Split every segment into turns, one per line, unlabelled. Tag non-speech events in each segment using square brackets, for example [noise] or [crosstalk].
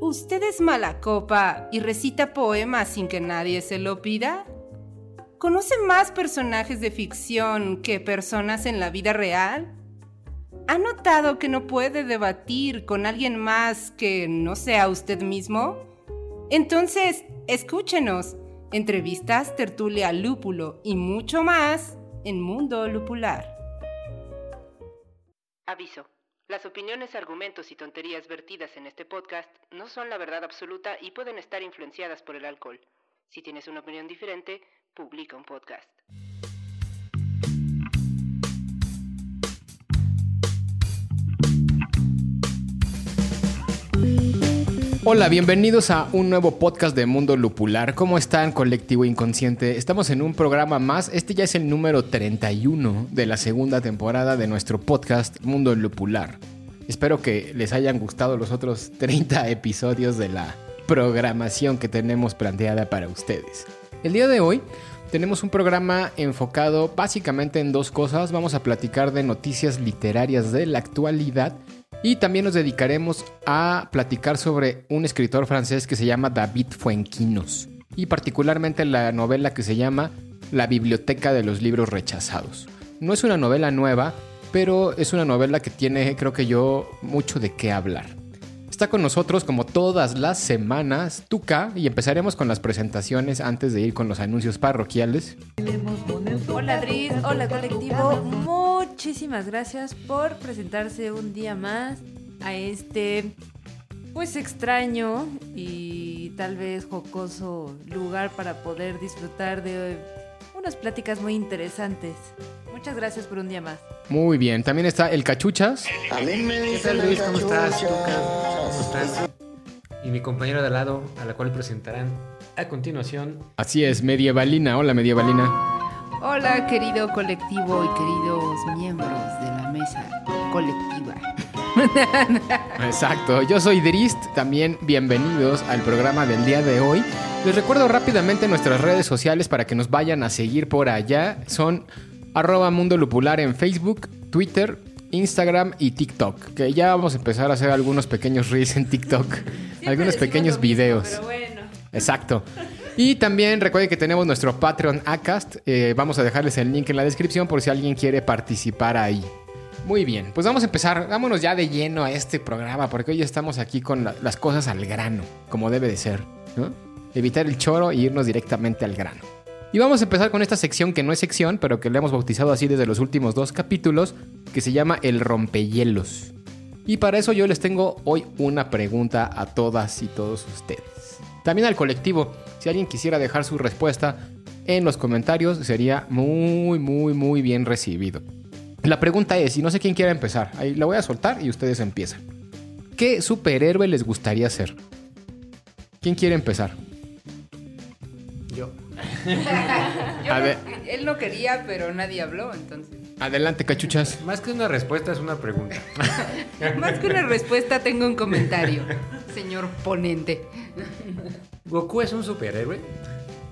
¿Usted es mala copa y recita poemas sin que nadie se lo pida? ¿Conoce más personajes de ficción que personas en la vida real? ¿Ha notado que no puede debatir con alguien más que no sea usted mismo? Entonces, escúchenos. Entrevistas, tertulia, lúpulo y mucho más en Mundo Lupular. Aviso. Las opiniones, argumentos y tonterías vertidas en este podcast no son la verdad absoluta y pueden estar influenciadas por el alcohol. Si tienes una opinión diferente, publica un podcast.
Hola, bienvenidos a un nuevo podcast de Mundo Lupular. ¿Cómo están, colectivo inconsciente? Estamos en un programa más. Este ya es el número 31 de la segunda temporada de nuestro podcast Mundo Lupular. Espero que les hayan gustado los otros 30 episodios de la programación que tenemos planteada para ustedes. El día de hoy tenemos un programa enfocado básicamente en dos cosas. Vamos a platicar de noticias literarias de la actualidad y también nos dedicaremos a platicar sobre un escritor francés que se llama David Fuenquinos y particularmente la novela que se llama La Biblioteca de los Libros Rechazados. No es una novela nueva, pero es una novela que tiene, creo que yo, mucho de qué hablar. Está con nosotros como todas las semanas Tuca y empezaremos con las presentaciones antes de ir con los anuncios parroquiales.
Hola hola colectivo, muchísimas gracias por presentarse un día más a este pues extraño y tal vez jocoso lugar para poder disfrutar de unas pláticas muy interesantes. Muchas gracias por un día más.
Muy bien, también está el Cachuchas.
A mí me
¿Qué tal Luis? ¿Cómo estás? ¿Cómo estás? Y mi compañero de al lado, a la cual presentarán a continuación.
Así es, Medievalina. Hola, Medievalina.
Hola, querido colectivo y queridos miembros de la mesa colectiva. [laughs]
Exacto, yo soy Drist, también bienvenidos al programa del día de hoy. Les recuerdo rápidamente nuestras redes sociales para que nos vayan a seguir por allá. Son arroba Mundo Lupular en Facebook, Twitter, Instagram y TikTok. Que ya vamos a empezar a hacer algunos pequeños reels en TikTok. [laughs] [laughs] algunos pequeños videos.
Pero bueno.
Exacto. Y también recuerden que tenemos nuestro Patreon Acast. Eh, vamos a dejarles el link en la descripción por si alguien quiere participar ahí. Muy bien, pues vamos a empezar. Vámonos ya de lleno a este programa porque hoy estamos aquí con la- las cosas al grano, como debe de ser. ¿no? Evitar el choro e irnos directamente al grano. Y vamos a empezar con esta sección que no es sección, pero que le hemos bautizado así desde los últimos dos capítulos, que se llama El rompehielos. Y para eso yo les tengo hoy una pregunta a todas y todos ustedes. También al colectivo, si alguien quisiera dejar su respuesta en los comentarios, sería muy, muy, muy bien recibido. La pregunta es, y no sé quién quiera empezar, ahí la voy a soltar y ustedes empiezan. ¿Qué superhéroe les gustaría ser? ¿Quién quiere empezar?
Yo. [laughs]
Yo
A
no-
ver.
él no quería, pero nadie habló, entonces.
Adelante, cachuchas.
Más que una respuesta, es una pregunta. [laughs]
Más que una respuesta, tengo un comentario, señor ponente.
¿Goku es un superhéroe?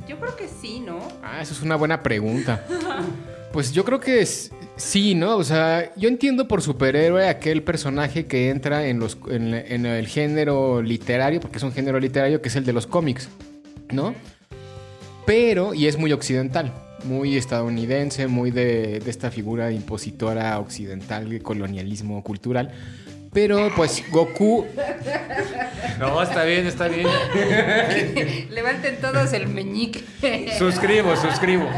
Yo creo que sí, ¿no?
Ah, esa es una buena pregunta. [laughs] Pues yo creo que es, sí, ¿no? O sea, yo entiendo por superhéroe aquel personaje que entra en, los, el género literario, porque es un género literario que es el de los cómics, ¿no? Pero, y es muy occidental, muy estadounidense, muy de, de esta figura impositora occidental, de colonialismo cultural. Pero pues Goku,
No, está bien, está bien. [laughs]
Levanten todos el meñique.
suscribo, suscribo.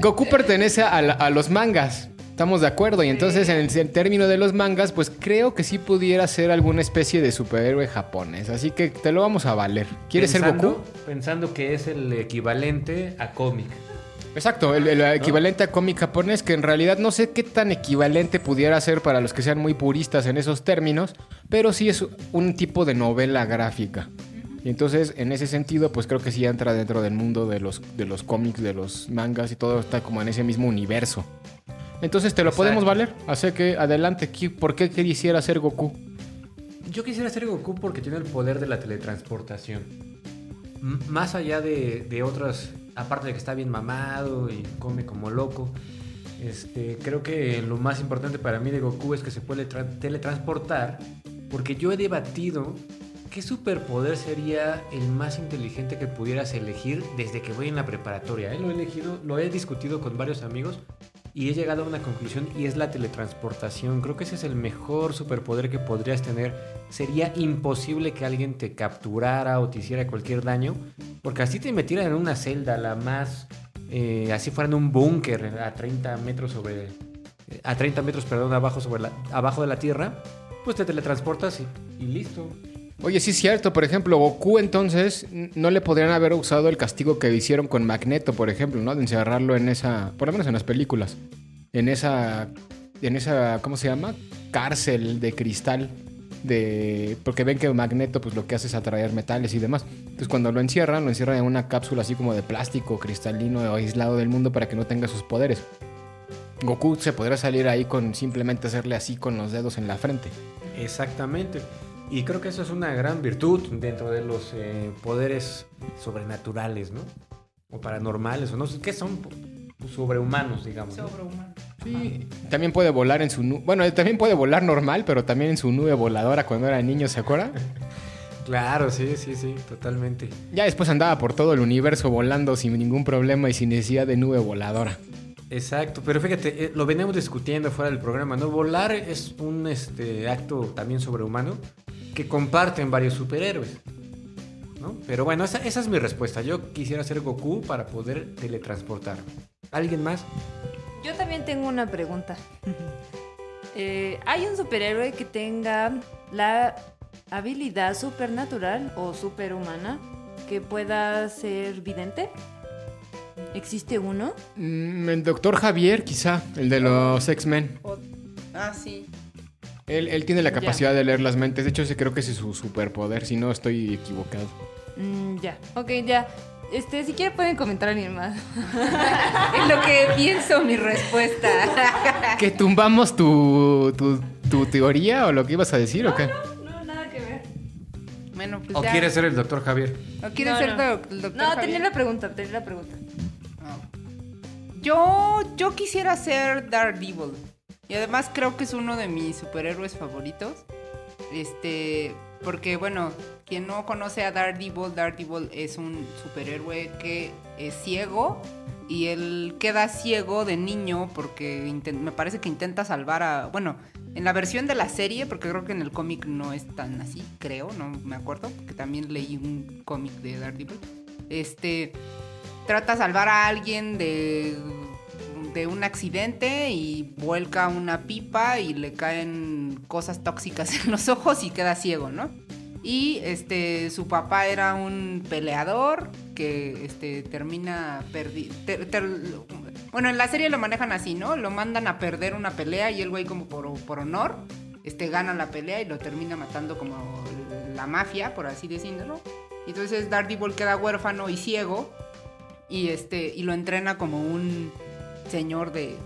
Goku pertenece a, la- a los mangas. Estamos de acuerdo. Y entonces, en el, término de los mangas, pues creo que sí pudiera ser alguna especie de superhéroe japonés. Así que te lo vamos a valer. ¿Quieres ser
Pensando-
Goku?
Pensando que es el equivalente a cómic.
Exacto, el, el equivalente a cómic japonés, que en realidad no sé qué tan equivalente pudiera ser para los que sean muy puristas en esos términos, pero sí es un tipo de novela gráfica. Y entonces, en ese sentido, pues creo que sí entra dentro del mundo de los, de los cómics, de los mangas y todo está como en ese mismo universo. Entonces, ¿te lo
Exacto.
podemos valer? Así que adelante, ¿qué- ¿por qué quisiera ser Goku?
Yo quisiera ser Goku porque tiene el poder de la teletransportación. M- más allá de, de otras, aparte de que está bien mamado y come como loco, este, creo que lo más importante para mí de Goku es que se puede tra- teletransportar porque yo he debatido ¿qué superpoder sería el más inteligente que pudieras elegir desde que voy en la preparatoria? eh? Lo he elegido, lo he discutido con varios amigos y he llegado a una conclusión y es la teletransportación. Creo que ese es el mejor superpoder que podrías tener. Sería imposible que alguien te capturara o te hiciera cualquier daño, porque así te metieran en una celda, la más, eh, así fuera en un búnker a 30 metros sobre, a 30 metros, perdón, abajo sobre la, abajo de la tierra, pues te teletransportas y listo.
Oye, sí es cierto, por ejemplo, Goku entonces no le podrían haber usado el castigo que hicieron con Magneto, por ejemplo, ¿no? De encerrarlo en esa, por lo menos en las películas, en esa, en esa, ¿cómo se llama? Cárcel de cristal, de, porque ven que Magneto pues lo que hace es atraer metales y demás. Entonces cuando lo encierran, lo encierran en una cápsula así como de plástico cristalino aislado del mundo para que no tenga sus poderes. Goku se podrá salir ahí con simplemente hacerle así con los dedos en la frente.
Exactamente. Y creo que eso es una gran virtud dentro de los eh, poderes sobrenaturales, ¿no? O paranormales, o no sé qué son, sobrehumanos, digamos. ¿no?
Sobrehumano.
Sí, también puede volar en su nube. Bueno, también puede volar normal, pero también en su nube voladora cuando era niño, ¿se acuerda? [laughs]
Claro, sí, sí, sí, totalmente.
Ya después andaba por todo el universo volando sin ningún problema y sin necesidad de nube voladora.
Exacto, pero fíjate, eh, lo venimos discutiendo fuera del programa, ¿no? Volar es un este, acto también sobrehumano que comparten varios superhéroes, ¿no? Pero bueno, esa, esa es mi respuesta. Yo quisiera ser Goku para poder teletransportarme. ¿Alguien más?
Yo también tengo una pregunta. [laughs] Eh, ¿Hay un superhéroe que tenga la habilidad supernatural o superhumana que pueda ser vidente? ¿Existe uno?
Mm, el doctor Javier, quizá, el de los X-Men.
Ah, sí.
Él, él tiene la
Ya.
capacidad de leer las mentes. De hecho, ese creo que ese es su superpoder, si no estoy equivocado.
Mm, ya, ok, ya. Este, si quiere pueden comentar a alguien más. [laughs]
Es lo que pienso mi respuesta. [laughs]
¿Que tumbamos tu, tu, tu teoría o lo que ibas a decir o qué?
No, nada que ver.
bueno, pues
¿O
ya.
quieres ser el doctor Javier?
¿O quieres
No,
ser
no.
el doctor
No,
Javier?
tenía la pregunta, tenía la pregunta.
Ah. Yo, yo quisiera ser Daredevil. Y además creo que es uno de mis superhéroes favoritos. Este, porque bueno, quien no conoce a Daredevil, Daredevil es un superhéroe que es ciego y él queda ciego de niño porque me parece que intenta salvar a, bueno, en la versión de la serie, porque creo que en el cómic no es tan así, creo, no me acuerdo, porque también leí un cómic de Daredevil. Este, trata de salvar a alguien de, de un accidente y vuelca una pipa y le caen cosas tóxicas [laughs] en los ojos y queda ciego, ¿no? Y este su papá era un peleador que este termina perdi ter- ter- bueno, en la serie lo manejan así, ¿no? Lo mandan a perder una pelea y el güey como por, por honor este gana la pelea y lo termina matando como la mafia, por así decirlo. Entonces Daredevil queda huérfano y ciego y este y lo entrena como un señor de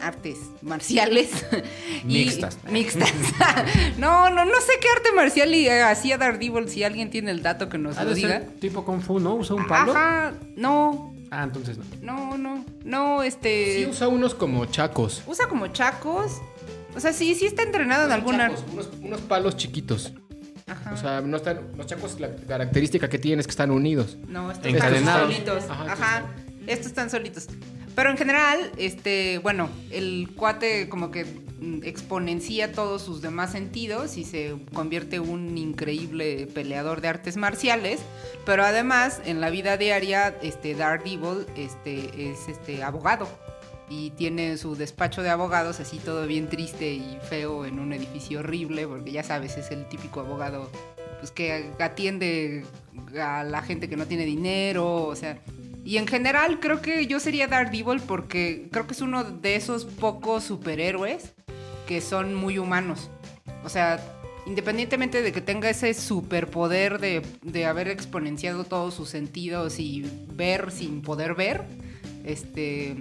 artes marciales [laughs] Y-
Mixtas.
mixtas [laughs] no no no sé qué arte marcial y, eh, hacía Daredevil si alguien tiene el dato que nos
Ha
lo
de
diga
ser tipo Kung Fu, ¿no? ¿Usa un palo?
ajá no
Ah, entonces no.
no no no este
Sí, usa unos como chacos.
usa como chacos o sea sí sí está entrenado en alguna
Chacos, unos, unos palos chiquitos.
ajá
O sea, no están, los chacos, la característica que tienen es que están unidos.
No, estos están solitos.
Ajá, estos
están solitos. Pero en general, este, bueno, el cuate como que exponencia todos sus demás sentidos y se convierte un increíble peleador de artes marciales. Pero además, en la vida diaria, este Daredevil este, es este abogado. Y tiene su despacho de abogados así todo bien triste y feo en un edificio horrible, porque ya sabes, es el típico abogado pues que atiende a la gente que no tiene dinero, o sea, y en general creo que yo sería Daredevil porque creo que es uno de esos pocos superhéroes que son muy humanos. O sea, independientemente de que tenga ese superpoder de, de haber exponenciado todos sus sentidos y ver sin poder ver, este,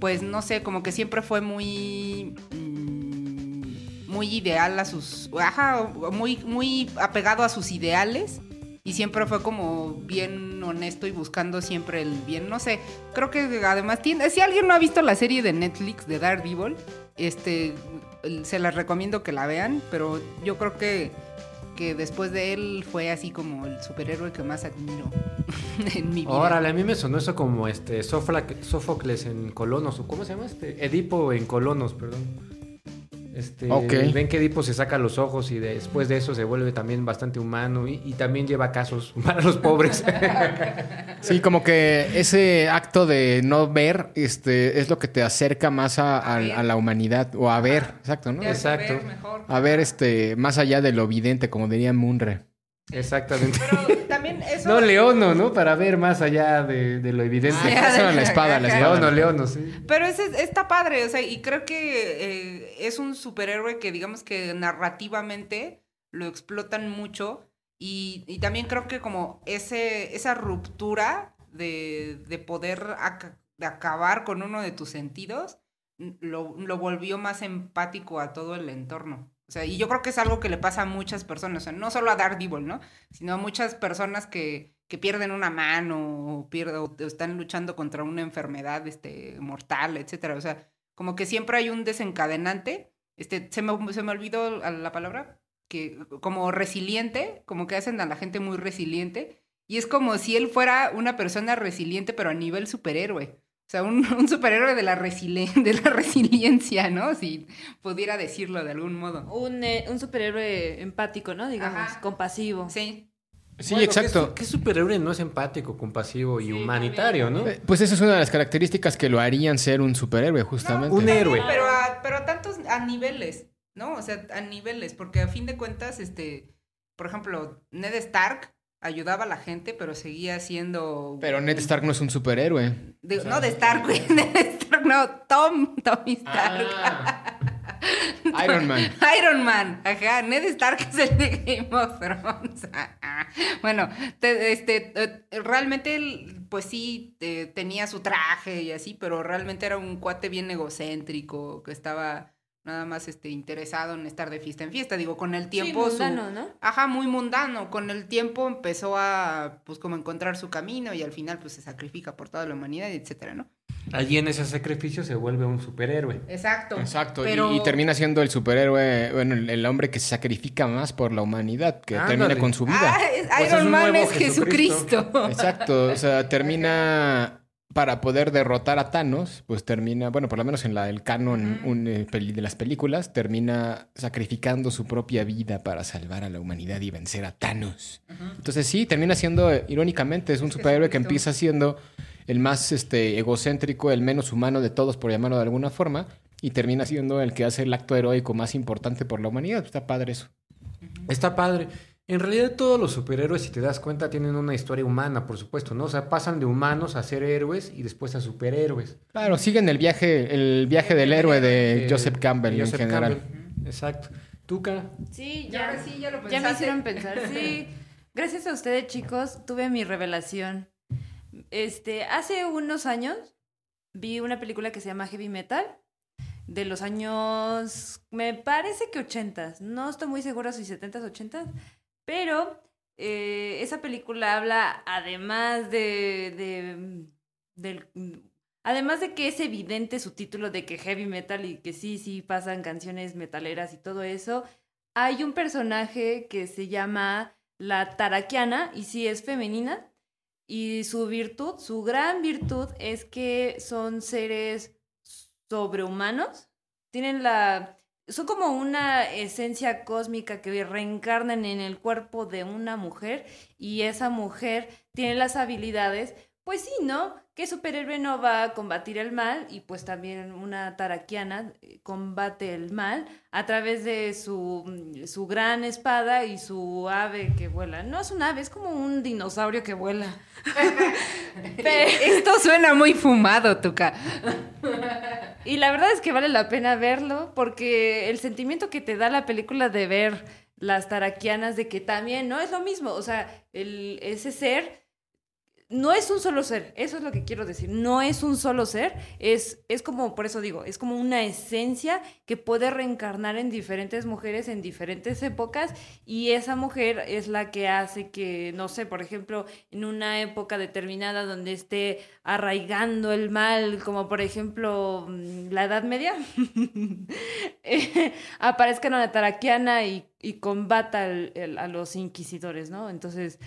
pues no sé, como que siempre fue muy mm, muy ideal a sus ajá, muy muy apegado a sus ideales y siempre fue como bien honesto y buscando siempre el bien, no sé, creo que además tiene si alguien no ha visto la serie de Netflix de Daredevil, este se las recomiendo que la vean, pero yo creo que que después de él fue así como el superhéroe que más admiro [laughs] en mi vida.
Órale, a mí me sonó eso como este Sófla- Sófocles en Colonos, ¿cómo se llama este? Edipo en Colonos, perdón. Este. Ven que Edipo se saca los ojos y después de eso se vuelve también bastante humano y, y también lleva casos [laughs] para los pobres. [laughs]
Sí, como que ese acto de no ver este, es lo que te acerca más a, a-
ver.
a la humanidad o a ver, exacto, ¿no?
Exacto.
ver mejor.
A ver este, más allá de lo evidente, como diría Munre.
Exactamente.
Pero también eso...
No, Leono, ¿no? Para ver más allá de, de lo evidente.
Ah, ya.
La espada, la
Ajá.
espada.
Leono, Leono, sí.
Pero ese es- está padre, o sea, y creo que eh, es un superhéroe que digamos que narrativamente lo explotan mucho y, y también creo que como ese, esa ruptura de, de poder de acabar con uno de tus sentidos lo, lo volvió más empático a todo el entorno. Y yo creo que es algo que le pasa a muchas personas, no solo a Daredevil, ¿no? Sino a muchas personas que, que pierden una mano o, pierden, están luchando contra una enfermedad este, mortal, etcétera. O sea, como que siempre hay un desencadenante. Este, se me, se me olvidó la la palabra, que como resiliente, como que hacen a la gente muy resiliente. Y es como si él fuera una persona resiliente, pero a nivel superhéroe. O sea, un, [laughs] un superhéroe de la, resili- [laughs] de la resiliencia, ¿no? Si pudiera decirlo de algún modo.
Un, eh, un superhéroe empático, ¿no? Digamos,
Ajá.
compasivo.
Sí.
Sí,
Bueno,
exacto.
¿qué, qué superhéroe no es empático, compasivo y humanitario, no?
Eh, Pues esa es una de las características que lo harían ser un superhéroe, justamente.
un héroe.
Pero a, pero a tantos, a niveles, ¿no? O sea, a niveles, porque a fin de cuentas, este, por ejemplo, Ned Stark ayudaba a la gente, pero seguía siendo...
Pero Ned Stark no es un superhéroe.
de- no de Stark, güey, [laughs] Ned Stark, no, Tom, Tommy Stark. [laughs]
Iron Man.
Iron Man, ajá, Ned Stark es el de Game of Thrones. [laughs] bueno, te- este, eh, realmente él, pues sí, eh, tenía su traje y así, pero realmente era un cuate bien egocéntrico, que estaba nada más este, interesado en estar de fiesta en fiesta. Digo, con el tiempo...
sí,
su-
mundano, ¿no?
Ajá, muy mundano. Con el tiempo empezó a, pues, como encontrar su camino y al final, pues, se sacrifica por toda la humanidad, etcétera, ¿no?
Allí en ese sacrificio se vuelve un superhéroe.
Exacto.
Exacto. y-
Pero...
Y, termina siendo el superhéroe, bueno, el, el hombre que se sacrifica más por la humanidad, que
Ándale.
termina con su vida.
Ah, es-
Pues es
Iron Man es Jesucristo.
Exacto, o sea, termina para poder derrotar a Thanos, pues termina, bueno, por lo menos en la el canon un, eh, peli- de las películas, termina sacrificando su propia vida para salvar a la humanidad y vencer a Thanos. Entonces sí, termina siendo, eh, irónicamente, es un
Es
superhéroe que empieza siendo el más este, egocéntrico, el menos humano de todos, por llamarlo de alguna forma, y termina siendo el que hace el acto heroico más importante por la humanidad. Está padre eso.
Está padre. En realidad todos los superhéroes, si te das cuenta, tienen una historia humana, por supuesto, ¿no? O sea, pasan de humanos a ser héroes y después a superhéroes.
Claro, siguen el viaje, el viaje del héroe de
Eh,
Joseph Campbell
Joseph
en general.
Campbell. Exacto. Tuca.
Sí, ya.
ahora sí, ya lo
Ya me hicieron pensar, [laughs] sí. Gracias a ustedes, chicos, tuve mi revelación. Este, hace unos años vi una película que se llama Heavy Metal de los años, me parece que 80, no estoy muy segura si 70s, 80s, pero eh, esa película habla además de, de del además de que es evidente su título de que heavy metal y que sí, sí pasan canciones metaleras y todo eso, hay un personaje que se llama la Tarakiana y sí es femenina y su virtud, su gran virtud es que son seres sobrehumanos, tienen la son como una esencia cósmica que reencarnan en el cuerpo de una mujer y esa mujer tiene las habilidades, pues sí, ¿no? Que superhéroe no va a combatir el mal y pues también una tarakiana eh, combate el mal a través de su, mm, su gran espada y su ave que vuela. No es un ave, es como un dinosaurio que vuela. [laughs] Pero-
Esto suena muy fumado, Tuca.
y la verdad es que vale la pena verlo porque el sentimiento que te da la película de ver las taraquianas de que también no es lo mismo, o sea, el, ese ser no es un solo ser, eso es lo que quiero decir, no es un solo ser, es, es como, por eso digo, es como una esencia que puede reencarnar en diferentes mujeres en diferentes épocas y esa mujer es la que hace que, no sé, por ejemplo, en una época determinada donde esté arraigando el mal, como por ejemplo mm, la Edad Media, [laughs] eh, aparezca una taraquiana y, y combata a los inquisidores, ¿no? Entonces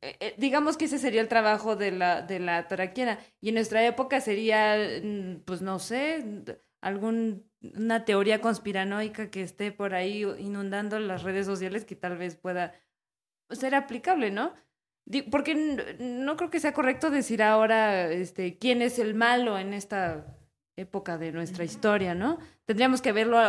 eh, eh, digamos que ese sería el trabajo de la, de la. Y en nuestra época sería, mm, pues no sé, alguna teoría conspiranoica que esté por ahí inundando las redes sociales que tal vez pueda ser aplicable, ¿no? Porque no creo que sea correcto decir ahora este, quién es el malo en esta época de nuestra historia, ¿no? Tendríamos que verlo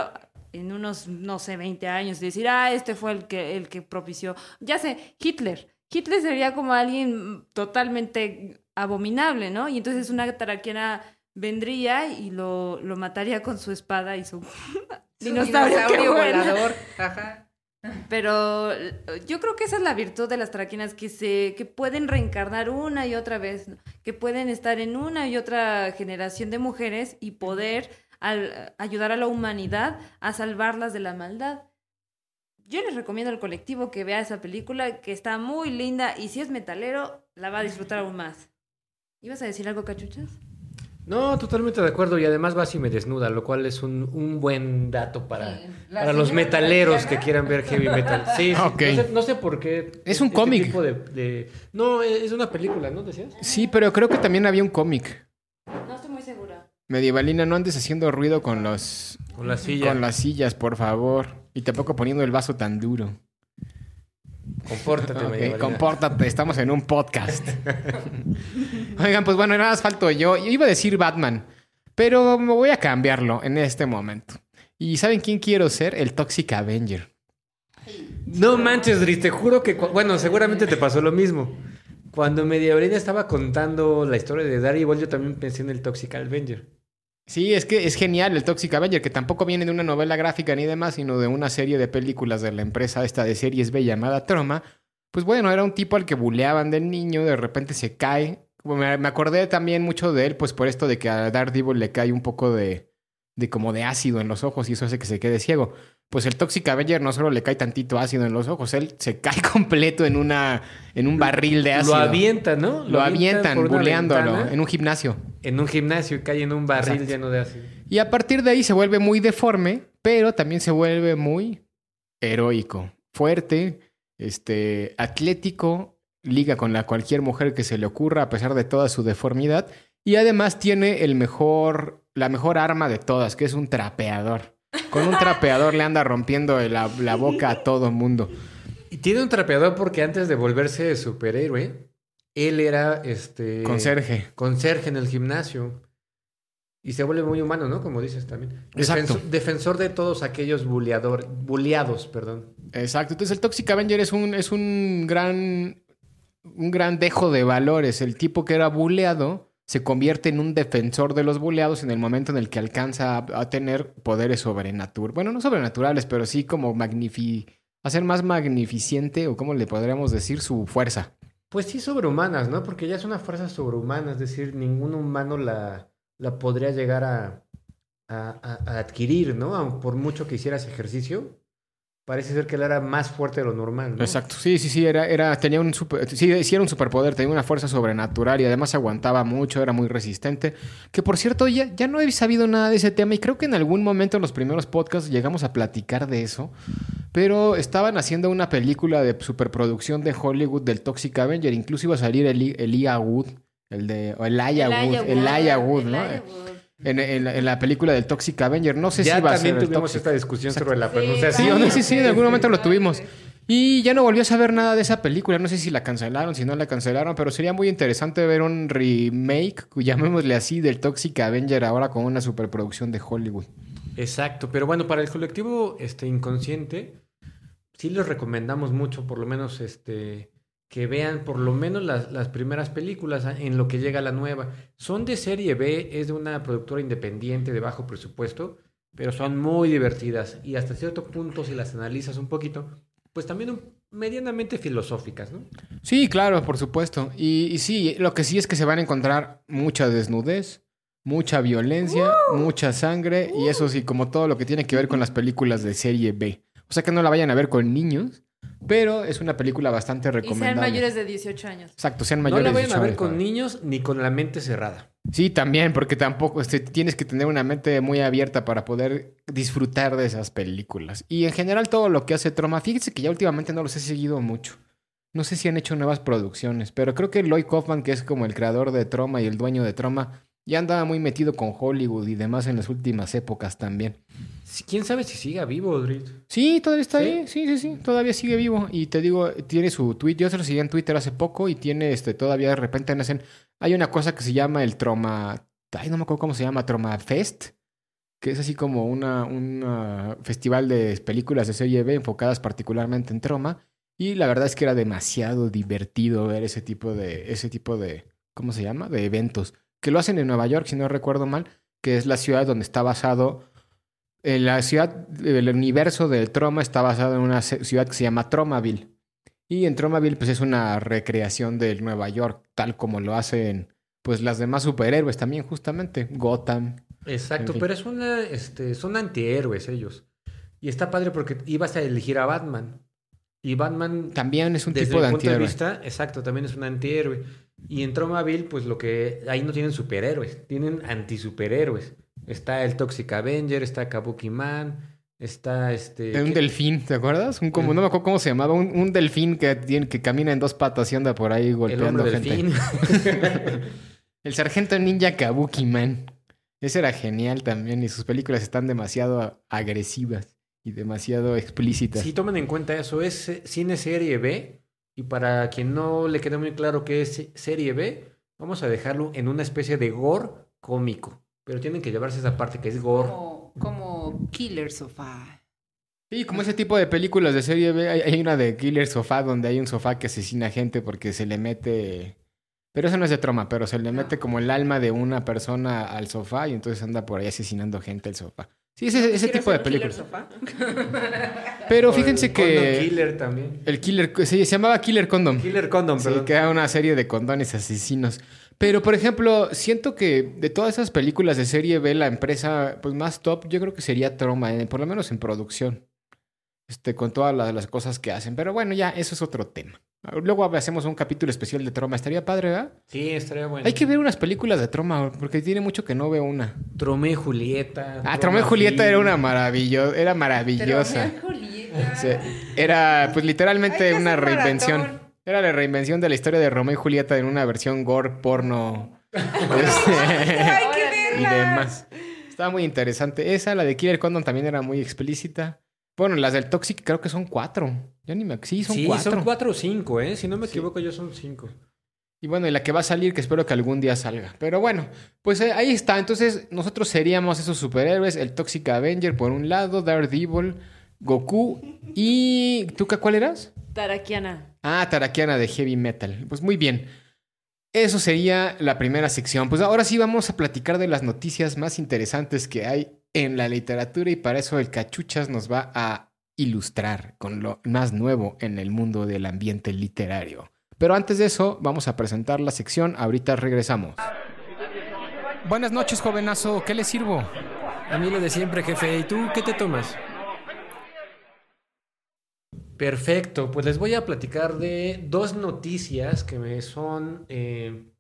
en unos, no sé, 20 años y decir, ah, este fue el que, el que propició, ya sé, Hitler. Hitler sería como alguien totalmente abominable, ¿no? Y entonces una taraquiana vendría y lo, lo mataría con su espada y su, [laughs]
dinosaurio, [laughs] volador.
Pero yo creo que esa es la virtud de las taraquinas, que, se, que pueden reencarnar una y otra vez, que pueden estar en una y otra generación de mujeres y poder ayudar a la humanidad a salvarlas de la maldad yo les recomiendo al colectivo que vea esa película, que está muy linda y si es metalero, la va a disfrutar aún más. ¿Ibas a decir algo, cachuchas?
No, totalmente de acuerdo. Y además va y me desnuda, lo cual es un, un buen dato para, para los metaleros que quieran ver heavy metal. Sí, no, sé, por qué.
Es un este cómic.
De, No, es una película, ¿no decías?
Sí, pero creo que también había un cómic.
No estoy muy segura.
Medievalina, no andes haciendo ruido con los.
Con las sillas.
Con las sillas, por favor. Y tampoco poniendo el vaso tan duro.
Compórtate, [laughs] okay,
compórtate, estamos en un podcast. [laughs] Oigan, pues bueno, nada más falto yo. Yo iba a decir Batman, pero me voy a cambiarlo en este momento. ¿Y saben quién quiero ser? El Toxic Avenger.
No manches, Dri, te juro que... Bueno, seguramente te pasó lo mismo. Cuando Medievalina estaba contando la historia de Daredevil, yo también pensé en el Toxic Avenger.
Sí, es que es genial el Toxic Avenger, que tampoco viene de una novela gráfica ni demás, sino de una serie de películas de la empresa esta de series B llamada Troma. Pues bueno, era un tipo al que buleaban del niño, de repente se cae. Me acordé también mucho de él, pues por esto de que a Daredevil le cae un poco de, de como de ácido en los ojos y eso hace que se quede ciego pues el Toxic Avenger no solo le cae tantito ácido en los ojos, él se [laughs] cae completo en una en un barril de ácido.
Lo avientan, ¿no?
Lo, avientan, buleándolo en un gimnasio.
En un gimnasio y cae en un barril lleno de ácido.
Y a partir de ahí se vuelve muy deforme, pero también se vuelve muy heroico, fuerte, este, atlético, liga con la cualquier mujer que se le ocurra a pesar de toda su deformidad y además tiene el mejor la mejor arma de todas, que es un trapeador. Con un trapeador le anda rompiendo la, boca a todo mundo.
Y tiene un trapeador porque antes de volverse superhéroe, él era este.
Conserje.
Conserje en el gimnasio. Y se vuelve muy humano, ¿no? Como dices también.
Exacto.
Defensor, de todos aquellos buleador, buleados, perdón.
Exacto. Entonces el Toxic Avenger es un, es un gran. un gran dejo de valores. El tipo que era buleado se convierte en un defensor de los boleados en el momento en el que alcanza a, tener poderes sobrenaturales. Bueno, no sobrenaturales, pero sí como magnifi hacer más magnificente o como le podríamos decir su fuerza.
Pues sí, sobrehumanas, ¿no? Porque ya es una fuerza sobrehumana, es decir, ningún humano la, la podría llegar a, a, a adquirir, ¿no? Por mucho que hicieras ejercicio, Parece ser que él era más fuerte de lo normal, ¿no?
Exacto. Sí, sí, sí. Era, era, tenía un super, sí, sí, era un superpoder, tenía una fuerza sobrenatural y además aguantaba mucho, era muy resistente. Que por cierto, ya, ya no he sabido nada de ese tema y creo que en algún momento en los primeros podcasts llegamos a platicar de eso. Pero estaban haciendo una película de superproducción de Hollywood del Toxic Avenger. Incluso iba a salir el, el Wood, el de. O el Aya Wood, el Aya Wood, ¿no? En, la película del Toxic Avenger. No sé
ya
si va
a ser. también tuvimos esta discusión sobre la pronunciación.
Sí, sí, sí, en algún momento lo tuvimos. Y ya no volvió a saber nada de esa película. No sé si la cancelaron, si no la cancelaron, pero sería muy interesante ver un remake, llamémosle así, del Toxic Avenger ahora con una superproducción de Hollywood.
Exacto, pero bueno, para el colectivo este, inconsciente, sí les recomendamos mucho, por lo menos este que vean por lo menos las, primeras películas ah, en lo que llega la nueva. Son de serie B, es de una productora independiente de bajo presupuesto, pero son muy divertidas y hasta cierto punto si las analizas un poquito, pues también un- medianamente filosóficas, ¿no?
Sí, claro, por supuesto. Y, y sí, lo que sí es que se van a encontrar mucha desnudez, mucha violencia, mucha sangre y eso sí, como todo lo que tiene que ver con las películas de serie B. O sea que no la vayan a ver con niños, pero es una película bastante
Y sean
recomendable.
mayores de 18 años.
Exacto, sean
No
mayores
la
de
vayan a
18
ver
años,
con
¿no?
niños ni con la mente cerrada.
Sí, también, porque tampoco este, tienes que tener una mente muy abierta para poder disfrutar de esas películas. Y en general todo lo que hace Troma, fíjense que ya últimamente no los he seguido mucho. No sé si han hecho nuevas producciones, pero creo que Lloyd Kaufman, que es como el creador de Troma y el dueño de Troma, ya andaba muy metido con Hollywood y demás en las últimas épocas también.
¿Quién sabe si siga vivo, Drit?
Sí, todavía está
¿Sí?
ahí, sí, sí, sí, todavía sigue vivo. Y te digo, tiene su tweet, yo se lo seguí en Twitter hace poco y tiene, este, todavía de repente nacen, hay una cosa que se llama el Troma, ay, no me acuerdo cómo se llama, Troma Fest, que es así como una, un festival de películas de serie B enfocadas particularmente en Troma. Y la verdad es que era demasiado divertido ver ese tipo de, ese tipo de, ¿cómo se llama? De eventos. Que lo hacen en Nueva York, si no recuerdo mal, que es la ciudad donde está basado eh, la ciudad, el universo del Troma está basado en una ciudad que se llama Tromaville. Y en Tromaville, pues es una recreación del Nueva York, tal como lo hacen pues las demás superhéroes también, justamente. Gotham.
Exacto,
En fin.
pero es una, este, son antihéroes ellos. Y está padre porque ibas a elegir a Batman. Y Batman,
También es un
desde
tipo de
mi punto de
antihéroe.
vista, exacto, también es un antihéroe. Y en Tromaville, pues lo que ahí no tienen superhéroes, tienen antisuperhéroes. Está el Toxic Avenger, está Kabuki Man, está este...
Un delfín, ¿te acuerdas? Un como,
Mm.
no me acuerdo cómo se llamaba, un, un delfín que, tiene, que camina en dos patas y anda por ahí
el
golpeando
hombre
gente.
delfín. [laughs]
El sargento ninja Kabuki Man. Ese era genial también y sus películas están demasiado agresivas y demasiado explícitas.
Si tomen en cuenta eso, es eh, cine serie B. Y para quien no le quede muy claro qué es serie B, vamos a dejarlo en una especie de gore cómico. Pero tienen que llevarse esa parte que es gore.
Como, como Killer Sofá.
Sí, como ese tipo de películas de serie B. Hay, hay una de Killer Sofá donde hay un sofá que asesina gente porque se le mete. Pero eso no es de troma, pero se le mete como el alma de una persona al sofá y entonces anda por ahí asesinando gente el sofá. Sí, ese, ese
¿Quieres
tipo de películas.
Sofá? [laughs]
Pero
O
fíjense
el Condom
que
Killer también.
el Killer se, se llamaba Killer Condom.
Killer Condom,
Sí,
perdón.
que era una serie de condones asesinos. Pero, por ejemplo, siento que de todas esas películas de serie B, la empresa pues más top, yo creo que sería Troma, por lo menos en producción. Este, con todas las, las cosas que hacen. Pero bueno, ya, eso es otro tema. Luego hacemos un capítulo especial de Troma. Estaría padre, ¿verdad?
Sí, estaría bueno.
Hay que ver unas películas de Troma, porque tiene mucho que no veo una.
Tromeo y Julieta.
Ah, Troma y Julieta era una maravillosa, era
Pero
maravillosa.
mira, Julieta.
Sí, era pues literalmente una reinvención.
maratón.
Era la reinvención de la historia de Romeo y Julieta en una versión gore, porno [laughs] este,
Hay que
y demás. Estaba muy interesante. Esa, la de Killer Condom, también era muy explícita. Bueno, las del Toxic creo que son cuatro. Ya ni me... Sí, son
sí,
cuatro.
son cuatro o cinco, ¿eh? Si no me equivoco, yo son cinco.
Y bueno, y la que va a salir, que espero que algún día salga. Pero bueno, pues eh, ahí está. Entonces, nosotros seríamos esos superhéroes. El Toxic Avenger por un lado, Daredevil, Goku y... ¿Tú qué- cuál eras?
Tarakiana.
Ah, Tarakiana de Heavy Metal. Pues muy bien. Eso sería la primera sección. Pues ahora sí vamos a platicar de las noticias más interesantes que hay en la literatura y para eso el Cachuchas nos va a ilustrar con lo más nuevo en el mundo del ambiente literario. Pero antes de eso, vamos a presentar la sección. Ahorita regresamos. Buenas noches, jovenazo. ¿Qué le sirvo?
A mí lo de siempre, jefe. ¿Y tú qué te tomas? Perfecto, pues les voy a platicar de dos noticias que me son eh,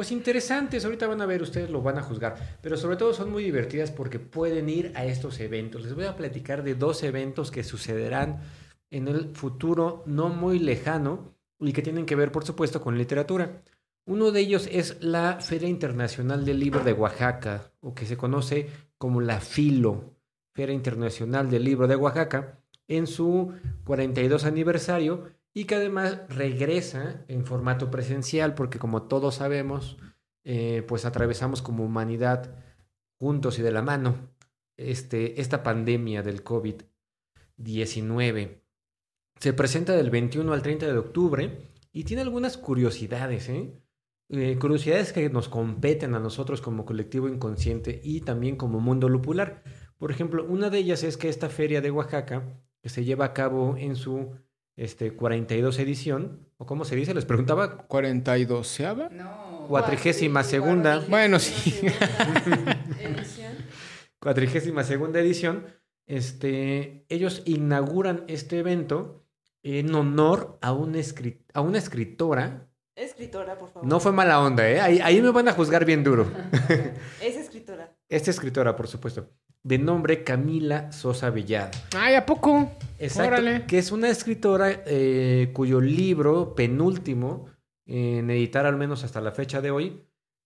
pues interesantes. Ahorita van a ver, ustedes lo van a juzgar, pero sobre todo son muy divertidas porque pueden ir a estos eventos. Les voy a platicar de dos eventos que sucederán en el futuro no muy lejano y que tienen que ver, por supuesto, con literatura. Uno de ellos es la Feria Internacional del Libro de Oaxaca, o que se conoce como la FILO, Feria Internacional del Libro de Oaxaca, en su 42 aniversario y que además regresa en formato presencial, porque como todos sabemos, eh, pues atravesamos como humanidad juntos y de la mano este, esta pandemia del COVID-19. Se presenta del 21 al 30 de octubre y tiene algunas curiosidades, ¿eh? Eh, curiosidades que nos competen a nosotros como colectivo inconsciente y también como mundo lupular. Por ejemplo, una de ellas es que esta feria de Oaxaca que se lleva a cabo en su este, 42 edición, o cómo se dice, les preguntaba,
42 ¿seaba?
No.
cuatrigésima segunda,
Bueno, sí.
Edición. [laughs]
cuatrigésima segunda edición, este, ellos inauguran este evento en honor a, un escri- a una escritora.
Escritora, por favor.
No fue mala onda, ¿eh? Ahí, ahí me van a juzgar bien duro. [laughs]
Es escritora.
Esta escritora, por supuesto, de nombre Camila Sosa Villada.
Ay, ¿a poco?
Exacto.
Órale.
Que es una escritora eh, cuyo libro penúltimo, en editar al menos hasta la fecha de hoy,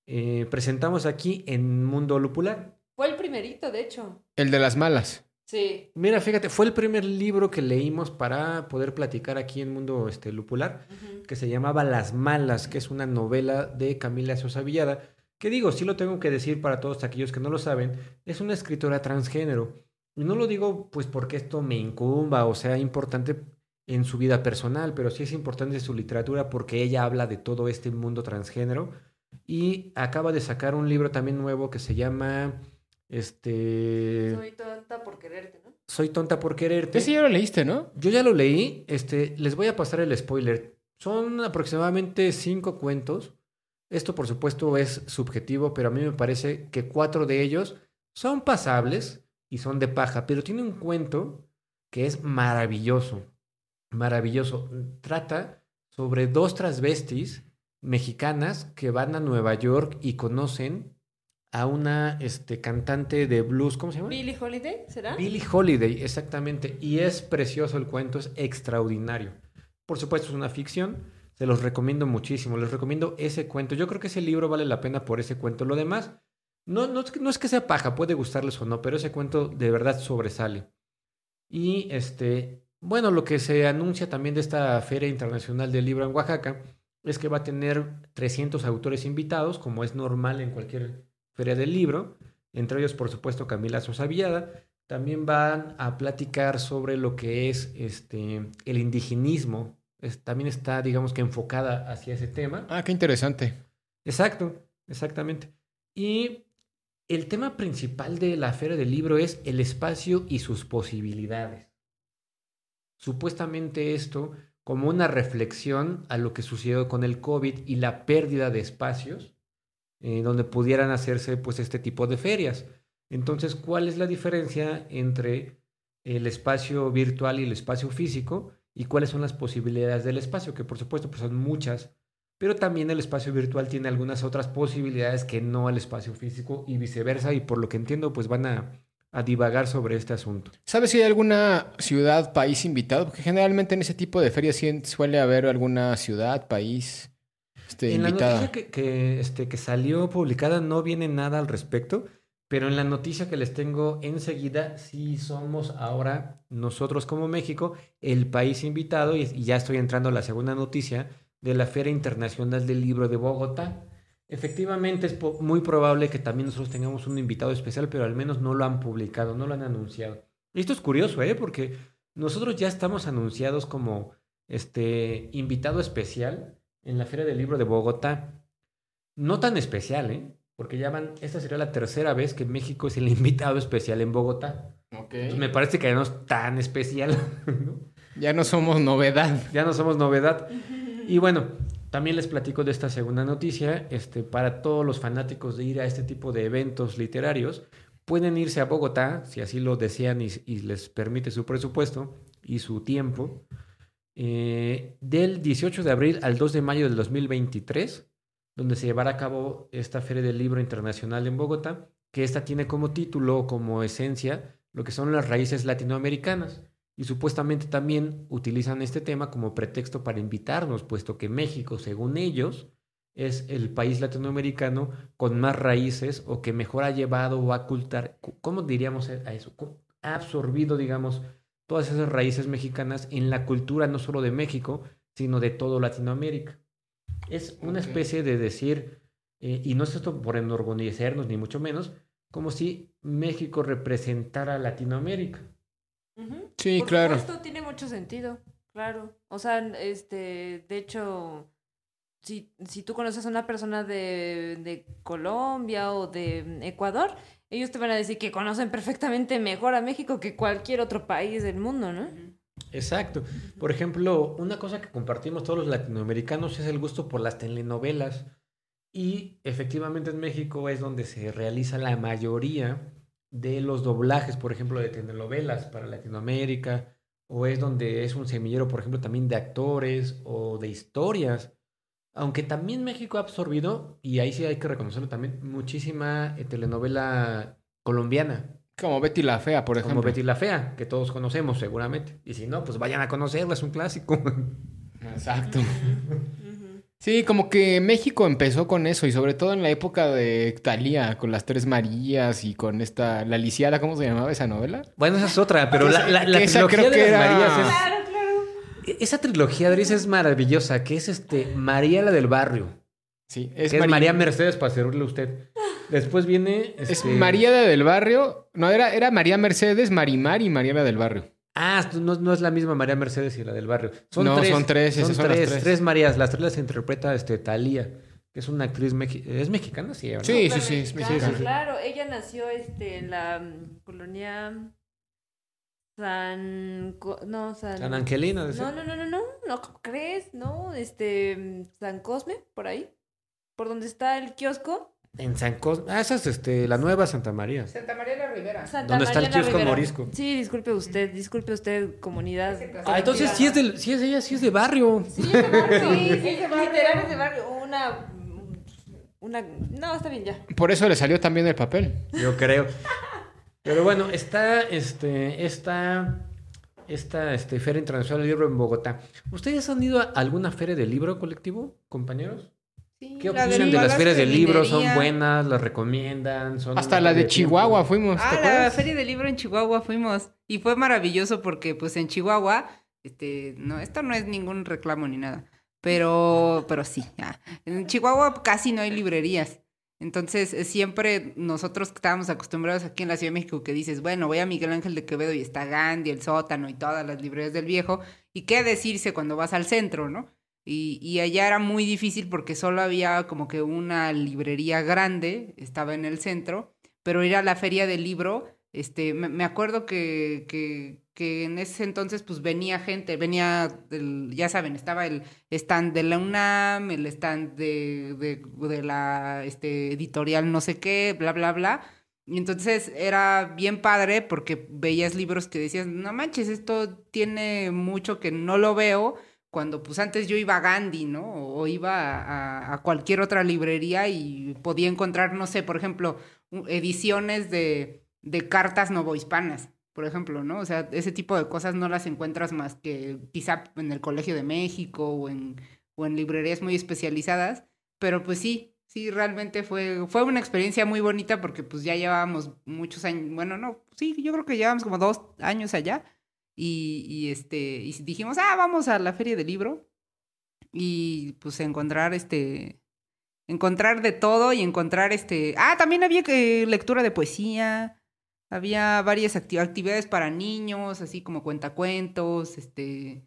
eh, presentamos aquí en Mundo Lupular.
Fue el primerito, de hecho.
El de las malas.
Sí.
Mira, fíjate, fue el primer libro que leímos para poder platicar aquí en Mundo este, Lupular, que se llamaba Las Malas, que es una novela de Camila Sosa Villada, que digo, sí lo tengo que decir para todos aquellos que no lo saben, es una escritora transgénero. Y no lo digo pues porque esto me incumba o sea importante en su vida personal, pero sí es importante en su literatura porque ella habla de todo este mundo transgénero y acaba de sacar un libro también nuevo que se llama este
Soy tonta por quererte, ¿no?
Soy tonta por quererte.
Ese ya lo leíste, ¿no?
Yo ya lo leí, este, les voy a pasar el spoiler. Son aproximadamente cinco cuentos. Esto, por supuesto, es subjetivo, pero a mí me parece que cuatro de ellos son pasables y son de paja, pero tiene un cuento que es maravilloso, maravilloso. Trata sobre dos transvestis mexicanas que van a Nueva York y conocen a una este, cantante de blues, ¿cómo se llama?
Billie Holiday, ¿será?
Billie Holiday, exactamente. Y es precioso el cuento, es extraordinario. Por supuesto, es una ficción. Se los recomiendo muchísimo. Les recomiendo ese cuento. Yo creo que ese libro vale la pena por ese cuento. Lo demás, no, no, no es que sea paja, puede gustarles o no, pero ese cuento de verdad sobresale. Y este, bueno, lo que se anuncia también de esta Feria Internacional del Libro en Oaxaca es que va a tener 300 autores invitados, como es normal en cualquier feria del libro. Entre ellos, por supuesto, Camila Sosa Villada. También van a platicar sobre lo que es este, el indigenismo. Es- también está, digamos que enfocada hacia ese tema.
Ah, qué interesante.
Exacto, exactamente. Y el tema principal de la Feria del Libro es el espacio y sus posibilidades. Supuestamente esto como una reflexión a lo que sucedió con el COVID y la pérdida de espacios eh, donde pudieran hacerse pues este tipo de ferias. Entonces, ¿cuál es la diferencia entre el espacio virtual y el espacio físico? ¿Y cuáles son las posibilidades del espacio? Que por supuesto pues son muchas, pero también el espacio virtual tiene algunas otras posibilidades que no el espacio físico y viceversa, y por lo que entiendo, pues van a, a divagar sobre este asunto.
¿Sabes si hay alguna ciudad, país invitado? Porque generalmente en ese tipo de ferias suele haber alguna ciudad, país este,
en la
invitada.
noticia que, que, este, que salió publicada no viene nada al respecto, pero en la noticia que les tengo enseguida, sí somos ahora nosotros como México el país invitado, y, ya estoy entrando a la segunda noticia de la Feria Internacional del Libro de Bogotá. Efectivamente, es muy probable que también nosotros tengamos un invitado especial, pero al menos no lo han publicado, no lo han anunciado. Esto es curioso, ¿eh? Porque nosotros ya estamos anunciados como este invitado especial en la Feria del Libro de Bogotá. No tan especial, ¿eh? Porque ya van, esta sería la tercera vez que México es el [laughs] invitado especial en Bogotá. Entonces, me parece que ya no es tan especial, [laughs] ¿no?
Ya no somos novedad.
Ya no somos novedad. Y bueno, también les platico de esta segunda noticia. Este, para todos los fanáticos de ir a este tipo de eventos literarios, pueden irse a Bogotá, si así lo desean y, y les permite su presupuesto y su tiempo, eh, del 18 de abril al 2 de mayo del 2023, donde se llevará a cabo esta Feria del Libro Internacional en Bogotá, que esta tiene como título, como esencia, lo que son las raíces latinoamericanas. Y supuestamente también utilizan este tema como pretexto para invitarnos, puesto que México, según ellos, es el país latinoamericano con más raíces o que mejor ha llevado o ha ocultar, ¿cómo diríamos a eso? ¿Cómo Ha absorbido, digamos, todas esas raíces mexicanas en la cultura no solo de México, sino de todo Latinoamérica. Es una especie de decir, eh, y no es esto por enorgullecernos, ni mucho menos, como si México representara a Latinoamérica.
Sí,
Por
claro.
supuesto, tiene mucho sentido, claro. O sea, este, de hecho, si, si tú conoces a una persona de, de Colombia o de Ecuador, ellos te van a decir que conocen perfectamente mejor a México que cualquier otro país del mundo, ¿no?
Exacto. Por ejemplo, una cosa que compartimos todos los latinoamericanos es el gusto por las telenovelas. Y efectivamente en México es donde se realiza la mayoría de los doblajes, por ejemplo, de telenovelas para Latinoamérica, o es donde es un semillero, por ejemplo, también de actores o de historias. Aunque también México ha absorbido, y ahí sí hay que reconocerlo también, muchísima eh, telenovela colombiana.
Como Betty la Fea, por ejemplo.
Como Betty la Fea, que todos conocemos seguramente. Y si no, pues vayan a conocerla, es un clásico.
Exacto. Sí, como que México empezó con eso y sobre todo en la época de Thalía, con las Tres Marías y con esta, la lisiada, ¿cómo se llamaba esa novela?
Bueno, esa es otra, pero la, la, la
Que [laughs] esa
trilogía
creo
de
que
las
era-
Marías es...
Claro, claro.
Esa trilogía, Dries, es maravillosa, que es este María la del barrio.
Sí,
Es,
es,
que es
Mari-
María Mercedes para servirle a usted. Después viene...
Es
este-
María del Barrio. No, era, era María Mercedes, Marimar y María del Barrio.
Ah, no, no es la misma María Mercedes y la del barrio. Son
No,
tres.
son tres, esas son las
tres,
tres.
tres Marías. Las tres las interpreta este, Talía, que es una actriz mexi- ¿Es mexicana? Sí, ¿verdad?
Sí, sí, es
mexicana. Claro, ella nació este, en la mm, colonia San... No, San...
San Angelina.
No, no, no, no, no, no, ¿cómo crees? No, este, mm, San Cosme, por ahí, por donde está el kiosco.
En San Cosme. Ah, esa es este, la nueva Santa María.
Santa María la Rivera.
Santa
¿Dónde está el kiosco morisco?
Sí, disculpe usted, disculpe usted, comunidad.
Ah, entonces sí es, del, sí es ella, sí es de barrio.
Sí, es de barrio. Sí, sí, literal es de barrio. Una... Una... No, está bien, ya.
Por eso le salió también el papel.
Yo creo. Pero bueno, está este, esta, esta este, Feria Internacional del Libro en Bogotá. ¿Ustedes han ido a alguna feria del libro colectivo, compañeros?
Sí,
¿Qué opinan de las ferias
de
del libro? ¿Son buenas? ¿Las recomiendan? ¿Son
Hasta la de
tiempo?
Chihuahua fuimos. ¿te
Ah, la feria del libro en Chihuahua fuimos y fue maravilloso porque pues en Chihuahua, este, no, esto no es ningún reclamo ni nada, pero, pero sí, ah, en Chihuahua casi no hay librerías. Entonces, eh, siempre nosotros que estábamos acostumbrados aquí en la Ciudad de México, que dices, bueno, voy a Miguel Ángel de Quevedo y está Gandhi, el sótano y todas las librerías del viejo, y qué decirse cuando vas al centro, ¿no? Y, y allá era muy difícil porque solo había como que una librería grande, estaba en el centro, pero ir a la feria del libro, este, me, me acuerdo que, que, en ese entonces pues venía gente, venía, ya saben, estaba el stand de la UNAM, el stand de, de, de la este, editorial no sé qué, bla, bla, bla. Y entonces era bien padre porque veías libros que decías, no manches, esto tiene mucho que no lo veo, cuando pues antes yo iba a Gandhi, ¿no? O, iba a, a- cualquier otra librería y podía encontrar, no sé, por ejemplo, ediciones de, de cartas novohispanas, por ejemplo, ¿no? O sea, ese tipo de cosas no las encuentras más que quizá en el Colegio de México o en, o en librerías muy especializadas, pero pues sí, sí, realmente fue, fue una experiencia muy bonita porque pues ya llevábamos muchos años, bueno, no, sí, yo creo que llevamos como dos años allá y, y este, y dijimos, ah, vamos a la feria del libro y pues encontrar este, encontrar de todo y encontrar este, ah, también había eh, lectura de poesía, había varias acti- actividades para niños, así como cuentacuentos, este,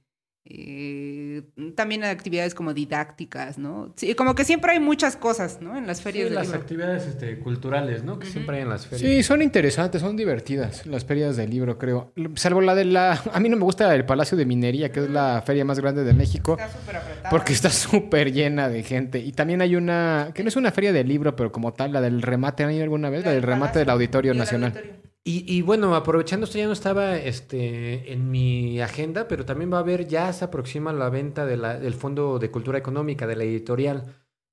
eh, también actividades como didácticas, ¿no? Sí, como que siempre hay muchas cosas, ¿no? En las
Sí,
ferias del
las
libro.
actividades este, culturales, ¿no? Que siempre hay en las ferias.
Sí, son interesantes, son divertidas las ferias del libro, creo. Salvo la de la... [laughs] A mí no me gusta el Palacio de Minería, que es la feria más grande de México,
Está súper apretada.
porque está súper llena de gente. Y también hay una, que no es una feria del libro, pero como tal, la del remate, ¿han ido alguna vez? La del remate del Auditorio Nacional.
auditorio.
Y, y bueno, aprovechando esto ya no estaba este, en mi agenda, pero también va a haber, ya se aproxima la venta de la- del Fondo de Cultura Económica, de la editorial,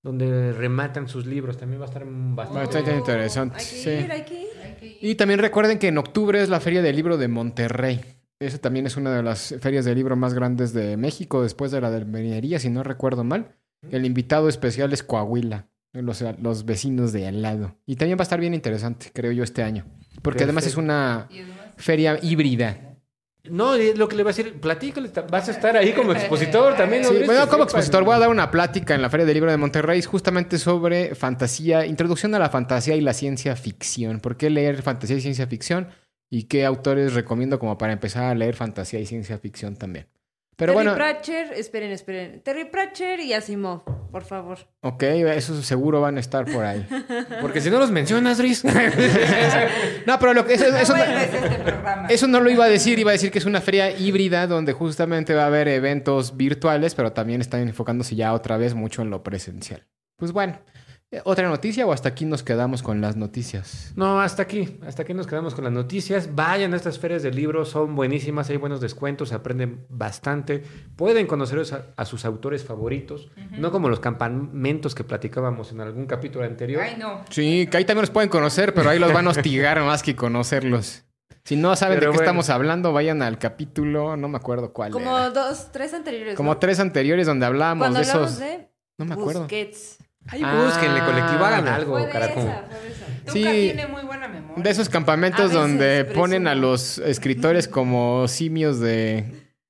donde rematan sus libros. También va a estar bastante...
Bastante interesante,
Hay que
sí.
ir, hay que ir.
Hay que ir.
Y también recuerden que en octubre es la Feria del Libro de Monterrey. Esa también es una de las ferias de libro más grandes de México, después de la de minería, si no recuerdo mal. El invitado especial es Coahuila, los, los vecinos de al lado. Y también va a estar bien interesante, creo yo, este año. Porque además es una feria híbrida.
No, lo que le va a decir, platícale, vas a estar ahí como expositor también. ¿no?
Sí, bueno, como expositor voy a dar una plática en la Feria del Libro de Monterrey justamente sobre fantasía, introducción a la fantasía y la ciencia ficción. ¿Por qué leer fantasía y ciencia ficción? ¿Y qué autores recomiendo como para empezar a leer fantasía y ciencia ficción también? Pero
Terry
bueno,
Pratchett, esperen, esperen. Terry Pratchett y Asimov. por favor.
Ok, eso seguro van a estar por ahí. [laughs]
Porque si no los mencionas, Riz. [laughs]
No, pero lo que eso, eso,
No este programa.
eso no lo iba a decir, iba a decir que es una feria híbrida donde justamente va a haber eventos virtuales, pero también están enfocándose ya otra vez mucho en lo presencial. Pues bueno, ¿otra noticia o hasta aquí nos quedamos con las noticias?
No, hasta aquí. Hasta aquí nos quedamos con las noticias. Vayan a estas ferias de libros, son buenísimas, hay buenos descuentos, se aprenden bastante. Pueden conocer a, a sus autores favoritos, no como los campamentos que platicábamos en algún capítulo anterior.
Ay, no.
Sí, que ahí también los pueden conocer, pero ahí los van a hostigar [laughs] más que conocerlos. Si no saben
Pero
de qué
bueno.
estamos hablando, vayan al capítulo, no me acuerdo cuál
Como
era.
dos, tres anteriores.
Como
¿no?
tres anteriores donde hablábamos
Cuando
de
hablamos
esos.
de
No me acuerdo.
Busquets.
Ahí
Ah,
búsquenle, colectivo, hagan algo,
Fue de
caracol.
esa, fue de esa.
Tuca
Sí.
tiene muy buena memoria.
De esos campamentos
veces
donde ponen a los escritores como simios de,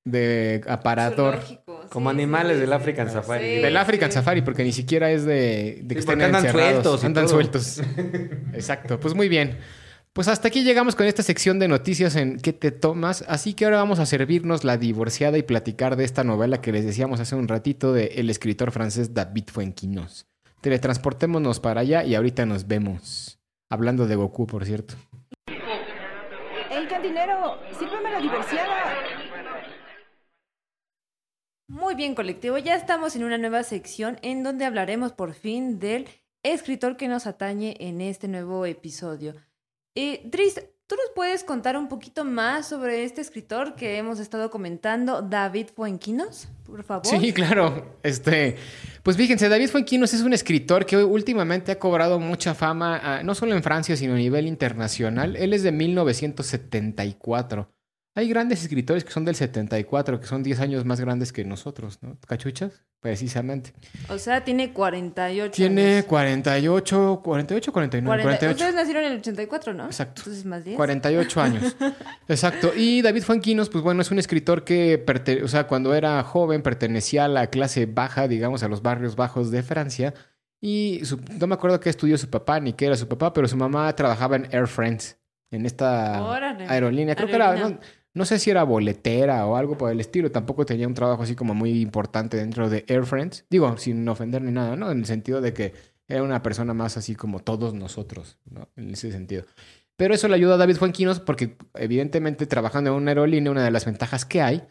de aparador.
Zoológico,
Como
sí,
animales
sí,
del
sí.
African Safari.
Sí.
Del African Safari, porque ni siquiera es de, de que
Sí,
estén
andan
encerrados.
sueltos
Andan
todo.
sueltos. [laughs] Exacto. Pues muy bien. Pues hasta aquí llegamos con esta sección de noticias en ¿Qué te tomas? Así que ahora vamos a servirnos la divorciada y platicar de esta novela que les decíamos hace un ratito de el escritor francés David Fuenquinos. Teletransportémonos para allá y ahorita nos vemos. Hablando de Goku, por cierto.
¡Ey, cantinero! ¡Sírveme la divorciada!
Muy bien, colectivo. Ya estamos en una nueva sección en donde hablaremos por fin del escritor que nos atañe en este nuevo episodio. Eh, Dries, ¿tú nos puedes contar un poquito más sobre este escritor que hemos estado comentando, David Fuenquinos? Por favor.
Sí, claro. Este, pues fíjense, David Fuenquinos es un escritor que últimamente ha cobrado mucha fama, ah, no solo en Francia, sino a nivel internacional. Él es de 1974. Hay grandes escritores que son del 74, que son 10 años más grandes que nosotros, ¿no? ¿Cachuchas? Precisamente.
O sea, tiene 48
Tiene
años.
48, 48, 49,
40
48.
Ustedes nacieron en el 84, ¿no?
Exacto.
Entonces más 10.
48 años. [laughs] Exacto. Y David Fuenquinos, pues bueno, es un escritor que, o sea, cuando era joven pertenecía a la clase baja, digamos, a los barrios bajos de Francia. Y su- no me acuerdo qué estudió su papá ni qué era su papá, pero su mamá trabajaba en Air France, en esta
Órale.
aerolínea. Creo que era, no, no sé si era boletera o algo por el estilo. Tampoco tenía un trabajo así como muy importante dentro de Air France. Digo, sin ofender ni nada, ¿no? En el sentido de que era una persona más así como todos nosotros, ¿no? En ese sentido. Pero eso le ayuda a David Fuenquinos porque evidentemente trabajando en una aerolínea, una de las ventajas que hay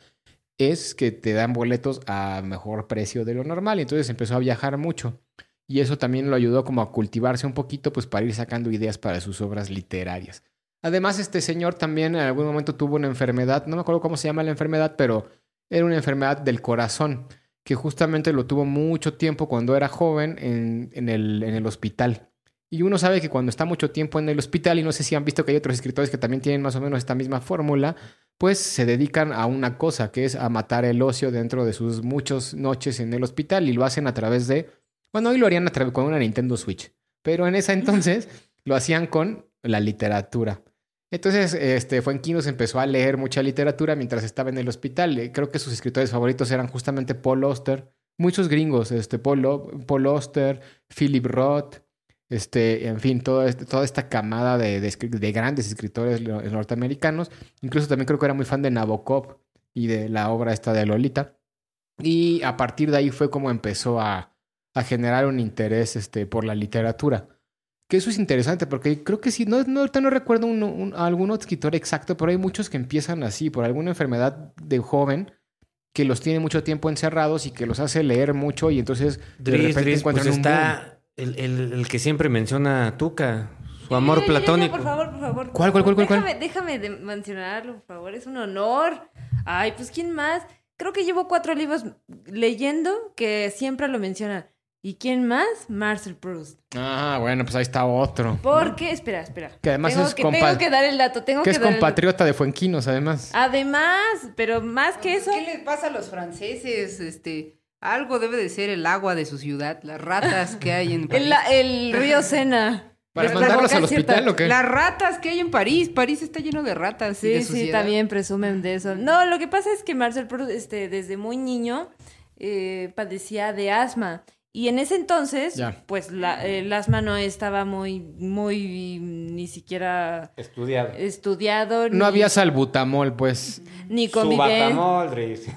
es que te dan boletos a mejor precio de lo normal. Entonces empezó a viajar mucho. Y eso también lo ayudó como a cultivarse un poquito, pues para ir sacando ideas para sus obras literarias. Además, este señor también en algún momento tuvo una enfermedad, no me acuerdo cómo se llama la enfermedad, pero era una enfermedad del corazón, que justamente lo tuvo mucho tiempo cuando era joven en, en el, en el hospital. Y uno sabe que cuando está mucho tiempo en el hospital, y no sé si han visto que hay otros escritores que también tienen más o menos esta misma fórmula, pues se dedican a una cosa, que es a matar el ocio dentro de sus muchas noches en el hospital, y lo hacen a través de, bueno, hoy lo harían a través con una Nintendo Switch, pero en ese [laughs] entonces lo hacían con la literatura. Entonces, este, Fuenquinos empezó a leer mucha literatura mientras estaba en el hospital. Eh, Creo que sus escritores favoritos eran justamente Paul Auster, muchos gringos, este, Paul, Paul Auster, Philip Roth, este, en fin, toda esta camada de, grandes escritores norteamericanos. Incluso también creo que era muy fan de Nabokov y de la obra esta de Lolita. Y a partir de ahí fue como empezó a, a generar un interés este, por la literatura. Que eso es interesante porque creo que sí, no, no, ahorita no recuerdo un, un- algún otro escritor exacto, pero hay muchos que empiezan así, por alguna enfermedad de joven, que los tiene mucho tiempo encerrados y que los hace leer mucho y entonces de repente
Dries,
encuentran
pues
un boom.
está el, el- el que siempre menciona a Tuca, su amor platónico.
por favor, por favor.
¿Cuál, cuál, cuál, cuál,
Déjame, déjame de mencionarlo, por favor. Es un honor. Ay, pues ¿quién más? Creo que llevo cuatro libros leyendo que siempre lo mencionan. ¿Y quién más? Marcel Proust.
Ah, bueno, pues ahí está otro.
Porque, espera, espera.
Que además
tengo
es
que,
compa-
tengo que dar el dato, tengo
Que
que,
es
dar el dato.
compatriota de Fuenquinos, además.
Además, pero más que eso,
¿Qué les pasa a los franceses? Este, algo debe de ser el agua de su ciudad, las ratas que hay en [laughs] París.
el, el río Sena.
¿Para
les
mandarlos al hospital
cierta-
o qué?
Las ratas que hay en París. París está lleno de ratas. y
Sí,
de
sí,
suciedad.
también presumen de eso. No, lo que pasa es que Marcel Proust, este, desde muy niño, eh, padecía de asma. Y en ese entonces,
Ya.
pues la, el asma no estaba muy, muy, ni siquiera
Estudiado.
estudiado.
No
ni,
había salbutamol, pues.
Ni
Dries.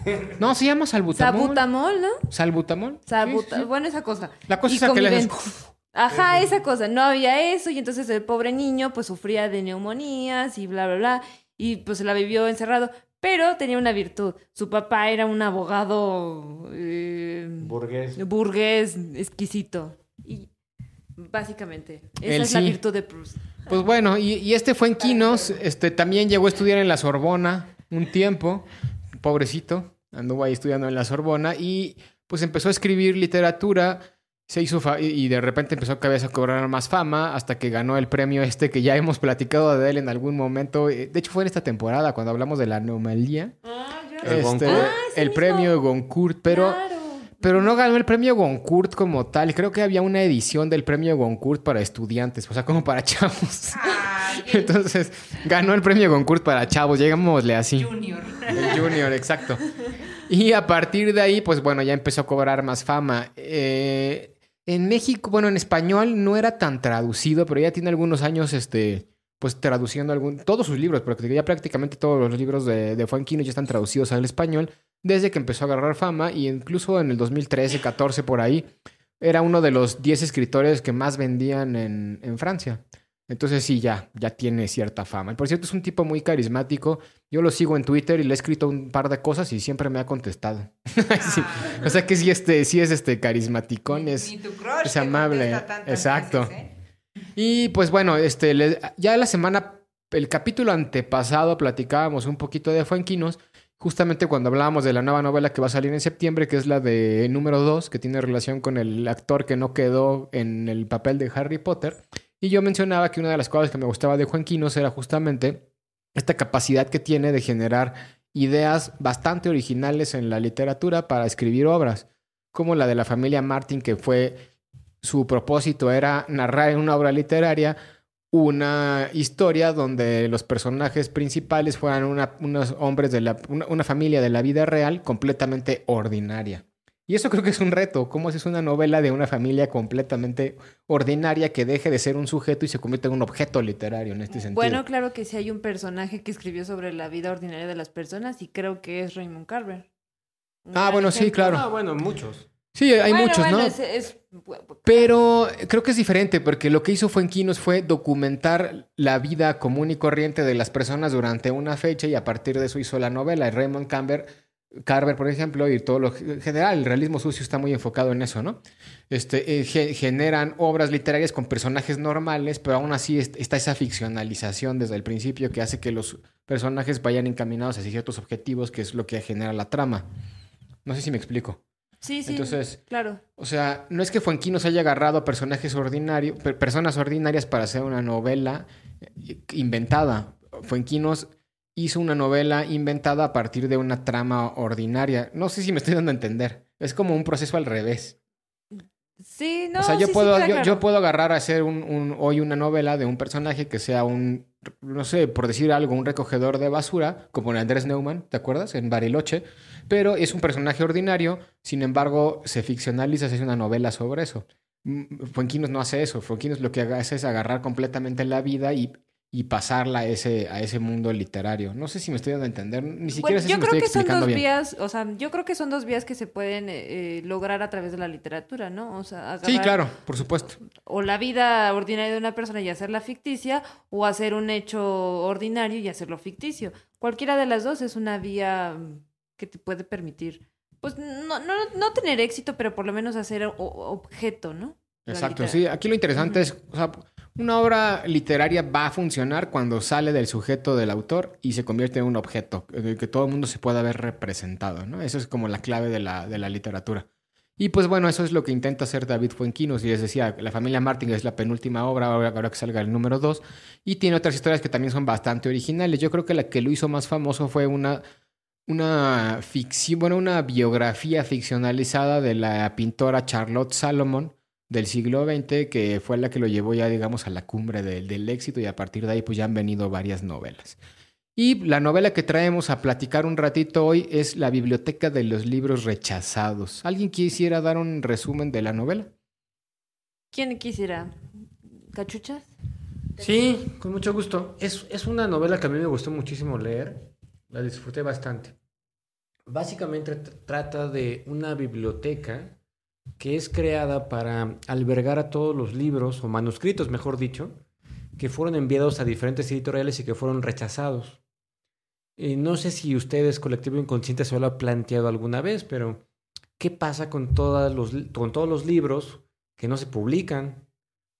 No, se llama salbutamol.
Sabutamol, ¿no?
¿Salbutamol? Sí, sí.
Bueno, esa cosa.
La cosa
Y
esa que le haces-.
Ajá, esa cosa. No había eso y entonces el pobre niño pues sufría de neumonías y bla, bla, bla. Y pues se la vivió encerrado. Pero tenía una virtud. Su papá era un abogado eh,
Burgués.
burgués exquisito. Y básicamente, esa
Él
es la virtud de Proust.
Pues bueno, y, y este fue en Quinos, este también llegó a estudiar en la Sorbona un tiempo, pobrecito, anduvo ahí estudiando en la Sorbona y pues empezó a escribir literatura, se hizo fa- y- de repente empezó a cabeza a cobrar más fama hasta que ganó el premio este que ya hemos platicado de él en algún momento, eh, de hecho fue en esta temporada cuando hablamos de la anomalía,
El
este,
Goncourt.
Ah,
el
mismo.
premio Goncourt, pero...
Claro.
Pero no ganó el premio Goncourt como tal. Creo que había una edición del premio Goncourt para estudiantes, o sea, como para [laughs] chavos.
Ay, el
Entonces, ganó el premio Goncourt para chavos, llegámosle así.
Junior.
El Junior, exacto. Y a partir de ahí, pues bueno, ya empezó a cobrar más fama. Eh, en México, bueno, en español no era tan traducido, pero ya tiene algunos años, este, pues traduciendo algún, todos sus libros, porque ya prácticamente todos los libros de, de Fuenquino ya están traducidos al español desde que empezó a agarrar fama y incluso en el 2013, 14 por ahí, era uno de los 10 escritores que más vendían en, en Francia. Entonces sí, ya, ya tiene cierta fama. Y por cierto, es un tipo muy carismático. Yo lo sigo en Twitter y le he escrito un par de cosas y siempre me ha contestado. [laughs] Sí. O sea que sí, este, sí es este carismaticón, es...
Ni tu crush
es amable,
tantas
exacto.
veces, ¿eh?
Y pues bueno, este, le- ya la semana, el capítulo antepasado platicábamos un poquito de Fuenquinos, justamente cuando hablábamos de la nueva novela que va a salir en septiembre, que es la de número 2, que tiene relación con el actor que no quedó en el papel de Harry Potter. Y yo mencionaba que una de las cosas que me gustaba de Juanquinos era justamente esta capacidad que tiene de generar ideas bastante originales en la literatura para escribir obras, como la de la familia Martin, que fue su propósito era narrar en una obra literaria una historia donde los personajes principales fueran una- unos hombres de la, una familia de la vida real completamente ordinaria. Y eso creo que es un reto. ¿Cómo haces una novela de una familia completamente ordinaria que deje de ser un sujeto y se convierte en un objeto literario en este sentido?
Bueno, claro que sí hay un personaje que escribió sobre la vida ordinaria de las personas y creo que es Raymond Carver. Un
Ah, bueno, sí, claro.
Ah, bueno, muchos.
sí, hay
Bueno,
muchos,
bueno,
¿no?
es- es-
Pero creo que es diferente porque lo que hizo Fuenquinos fue documentar la vida común y corriente de las personas durante una fecha y a partir de eso hizo la novela. Raymond Carver, Carver por ejemplo, y todo lo en general, el realismo sucio está muy enfocado en eso, ¿no? Este, eh, ge- generan obras literarias con personajes normales, pero aún así est- está esa ficcionalización desde el principio que hace que los personajes vayan encaminados hacia ciertos objetivos, que es lo que genera la trama. No sé si me explico.
Sí, sí.
Entonces,
claro.
o sea, no es que Fuenquinos haya agarrado a personajes ordinarios, per- personas ordinarias para hacer una novela eh, inventada. Fuenquinos hizo una novela inventada a partir de una trama ordinaria. No sé si me estoy dando a entender. Es como un proceso al revés.
Sí, no.
o sea, yo
sí,
puedo, yo,
claro.
yo puedo agarrar a hacer un, un- hoy una novela de un personaje que sea un, no sé, por decir algo, un recogedor de basura, como en Andrés Neumann, ¿te acuerdas? En Bariloche. Pero es un personaje ordinario, sin embargo, se ficcionaliza, se hace una novela sobre eso. Mm, Fuenquinos no hace eso. Fuenquinos lo que hace es agarrar completamente la vida y, y pasarla a ese, a ese mundo literario. No sé si me estoy dando a entender, ni siquiera
Bueno,
sé
yo
si me
creo
estoy
que son dos
bien.
vías, o sea, yo creo que son dos vías que se pueden eh, eh, lograr a través de la literatura, ¿no? O sea,
Sí,
agarrar
claro, por supuesto.
o la vida ordinaria de una persona y hacerla ficticia, o hacer un hecho ordinario y hacerlo ficticio. Cualquiera de las dos es una vía mm, que te puede permitir, pues no, no, no tener éxito, pero por lo menos hacer o- objeto, ¿no? La
Exacto, sí. Aquí lo interesante es, o sea, una obra literaria va a funcionar cuando sale del sujeto del autor y se convierte en un objeto, eh, que todo el mundo se pueda ver representado, ¿no? Eso es como la clave de la, de la literatura. Y pues bueno, eso es lo que intenta hacer David Fuenquinos. Y les decía, La familia Martin es la penúltima obra, ahora, que salga el número 2. Y tiene otras historias que también son bastante originales. Yo creo que la que lo hizo más famoso fue una, una ficción, bueno, una biografía ficcionalizada de la pintora Charlotte Salomon del siglo XX, que fue la que lo llevó ya, digamos, a la cumbre del, del éxito y a partir de ahí pues ya han venido varias novelas. Y la novela que traemos a platicar un ratito hoy es La Biblioteca de los Libros Rechazados. ¿Alguien quisiera dar un resumen de la novela?
¿Quién quisiera? ¿Cachuchas?
Sí, con mucho gusto. Es, es una novela que a mí me gustó muchísimo leer. La disfruté bastante. Básicamente tr- trata de una biblioteca que es creada para albergar a todos los libros, o manuscritos, mejor dicho, que fueron enviados a diferentes editoriales y que fueron rechazados. Eh, no sé si ustedes, colectivo inconsciente, se lo ha planteado alguna vez, pero ¿qué pasa con, todas los, con todos los libros que no se publican?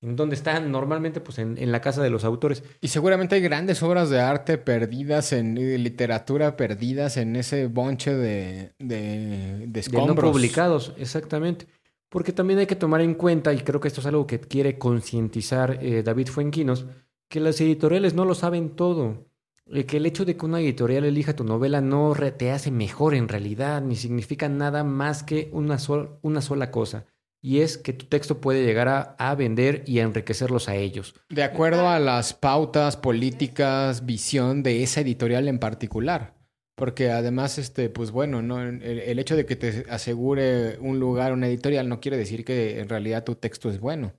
¿En dónde están? Normalmente, pues en, en la casa de los autores.
Y seguramente hay grandes obras de arte perdidas en de literatura perdidas en ese bonche de, de, de
De no
escombros.
publicados, exactamente. Porque también hay que tomar en cuenta, y creo que esto es algo que quiere concientizar eh, David Fuenquinos, que las editoriales no lo saben todo. Eh, que el hecho de que una editorial elija tu novela no te hace mejor en realidad, ni significa nada más que una, una sola cosa. Y es que tu texto puede llegar a, a vender y a enriquecerlos a ellos.
De acuerdo a las pautas políticas, visión de esa editorial en particular. Porque además, este, pues bueno, ¿no? el, hecho de que te asegure un lugar una editorial no quiere decir que en realidad tu texto es bueno.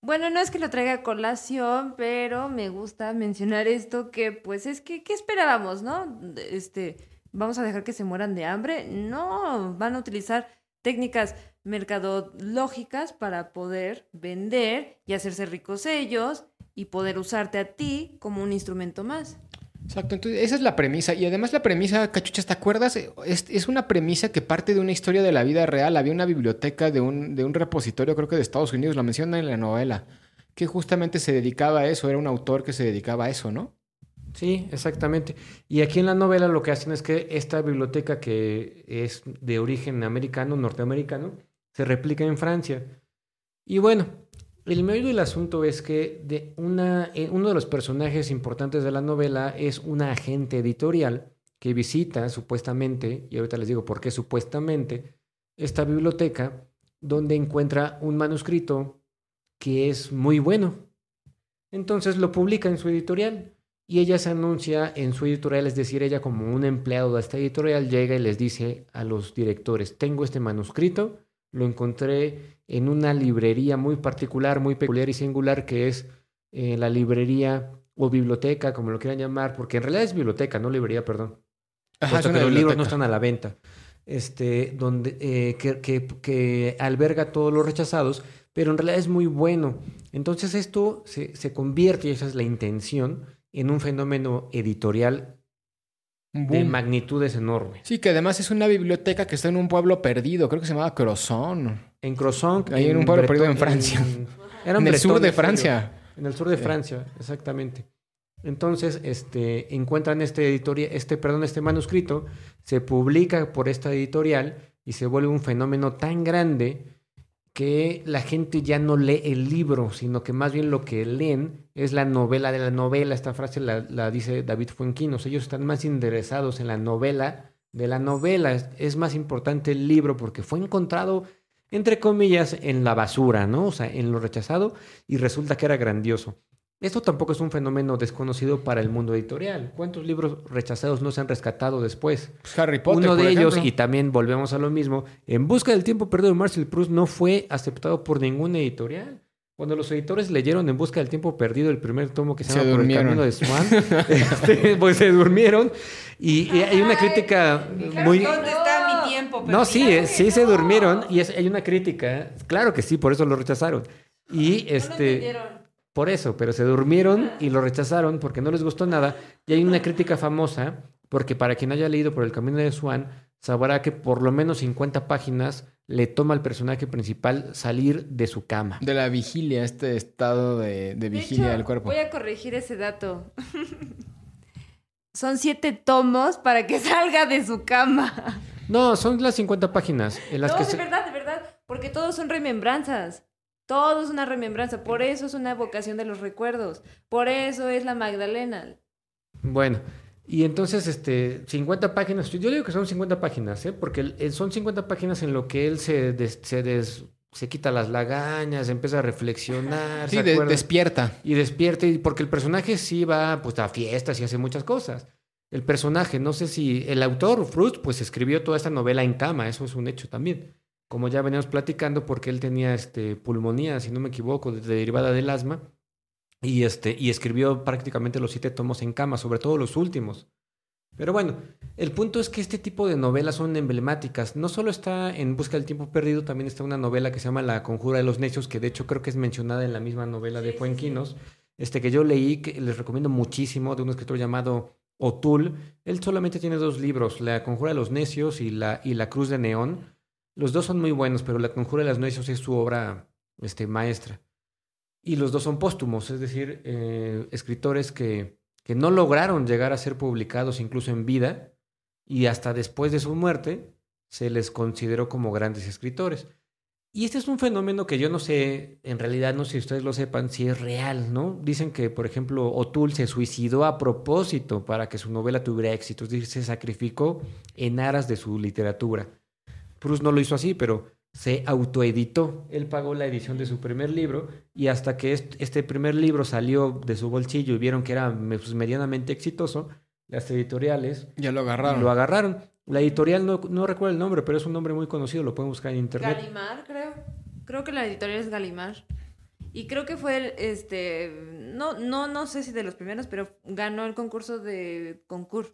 Bueno, no es que lo traiga a colación, pero me gusta mencionar esto que, pues, es que, ¿qué esperábamos, no? Este, ¿vamos a dejar que se mueran de hambre? No, van a utilizar técnicas mercadológicas para poder vender y hacerse ricos ellos y poder usarte a ti como un instrumento más.
Exacto, entonces esa es la premisa. Y además la premisa, Cachuchas, ¿te acuerdas? Es, es una premisa que parte de una historia de la vida real. Había una biblioteca de un, de un repositorio, creo que de Estados Unidos, lo menciona en la novela, que justamente se dedicaba a eso, era un autor que se dedicaba a eso, ¿no?
Sí, exactamente. Y aquí en la novela lo que hacen es que esta biblioteca que es de origen americano, norteamericano, se replica en Francia. Y bueno, el meollo del asunto es que de una, eh, uno de los personajes importantes de la novela es una agente editorial que visita supuestamente, y ahorita les digo por qué supuestamente, esta biblioteca donde encuentra un manuscrito que es muy bueno. Entonces lo publica en su editorial. Y ella se anuncia en su editorial, es decir, ella como un empleado de esta editorial llega y les dice a los directores, tengo este manuscrito, lo encontré en una librería muy particular, muy peculiar y singular, que es eh, la librería o biblioteca, como lo quieran llamar, porque en realidad es biblioteca, no librería, perdón.
Ajá,
puesto
es
que los libros no están a la venta. Este, donde, eh, que, que- que alberga todos los rechazados, pero en realidad es muy bueno. Entonces esto se, se convierte, y esa es la intención, en un fenómeno editorial de magnitudes enormes.
Sí, que además es una biblioteca que está en un pueblo perdido, creo que se llamaba Crozon.
En Crozon,
Ahí en un pueblo perdido en Francia. [laughs]
era
En el sur de. Francia.
En el sur de. Francia, exactamente. Entonces, este, encuentran este editoria, este, perdón, este manuscrito, se publica por esta editorial y se vuelve un fenómeno tan grande que la gente ya no lee el libro, sino que más bien lo que leen es la novela de la novela. Esta frase la, la dice David Fuenquinos. Ellos están más interesados en la novela de la novela. Es, es más importante el libro porque fue encontrado, entre comillas, en la basura, ¿no? O sea, en lo rechazado y resulta que era grandioso. Esto tampoco es un fenómeno desconocido para el mundo editorial. ¿Cuántos libros rechazados no se han rescatado después?
Pues Harry Potter.
Uno
por
de ellos,
ejemplo.
y también volvemos a lo mismo, En Busca del Tiempo Perdido de Marcel Proust no fue aceptado por ninguna editorial. Cuando los editores leyeron En Busca del Tiempo Perdido, el primer tomo que se,
Se
llama Por el
durmieron.
Camino de Swan, [laughs] este, pues se durmieron. Y, y hay una crítica muy...
¿Dónde está mi tiempo?
No, sí, eh, sí se durmieron y es- hay una crítica. Claro que sí, por eso lo rechazaron. Y este... Por eso, pero se durmieron y lo rechazaron porque no les gustó nada. Y hay una crítica famosa, porque para quien haya leído por el camino de Swan, sabrá que por lo menos 50 páginas le toma al personaje principal salir de su cama.
De la vigilia, este estado de, de
De
vigilia
hecho,
del cuerpo.
Voy a corregir ese dato. [laughs] Son siete tomos para que salga de su cama.
No, son las 50 páginas en las
no,
que
de
se-
verdad, de verdad. Porque todos son remembranzas. Todo es una remembranza. Por eso es una evocación de los recuerdos. Por eso es la Magdalena.
Bueno, y entonces, este, 50 páginas, yo digo que son 50 páginas, ¿eh? Porque son 50 páginas en lo que él se, des- se, des- se quita las lagañas, empieza a reflexionar,
sí,
se
de-
acuerda-
despierta.
y despierta, y porque el personaje sí va pues a fiestas y hace muchas cosas. el personaje. No sé si el autor, Frust, pues escribió toda esta novela en cama, eso es un hecho también. Como ya veníamos platicando, porque él tenía este, pulmonía, si no me equivoco, derivada del asma, y, este, y escribió prácticamente los siete tomos en cama, sobre todo los últimos. Pero bueno, el punto es que este tipo de novelas son emblemáticas. No solo está en Busca del Tiempo Perdido, también está una novela que se llama La Conjura de los Necios, que de hecho creo que es mencionada en la misma novela de Fuenquinos, este que yo leí, que les recomiendo muchísimo, de un escritor llamado O'Toole. Él solamente tiene dos libros, La Conjura de los Necios y La, y la Cruz de Neón. Los dos son muy buenos, pero La Conjura de los Necios es su obra este, maestra. Y los dos son póstumos, es decir, eh, escritores que que no lograron llegar a ser publicados incluso en vida y hasta después de su muerte se les consideró como grandes escritores. Y este es un fenómeno que yo no sé, en realidad no sé si ustedes lo sepan, si es real, ¿no? Dicen que, por ejemplo, O'Toole se suicidó a propósito para que su novela tuviera éxito, es decir, se sacrificó en aras de su literatura. Proust no lo hizo así, pero se autoeditó. Él pagó la edición de su primer libro y hasta que este primer libro salió de su bolsillo y vieron que era pues, medianamente exitoso, las editoriales
ya lo agarraron.
Lo agarraron. La editorial no, no recuerdo el nombre, pero es un nombre muy conocido, lo pueden buscar en internet.
Galimar, creo. Creo que la editorial es Galimar. Y creo que fue el, este, no, no, no sé si de los primeros, pero ganó el concurso de concurso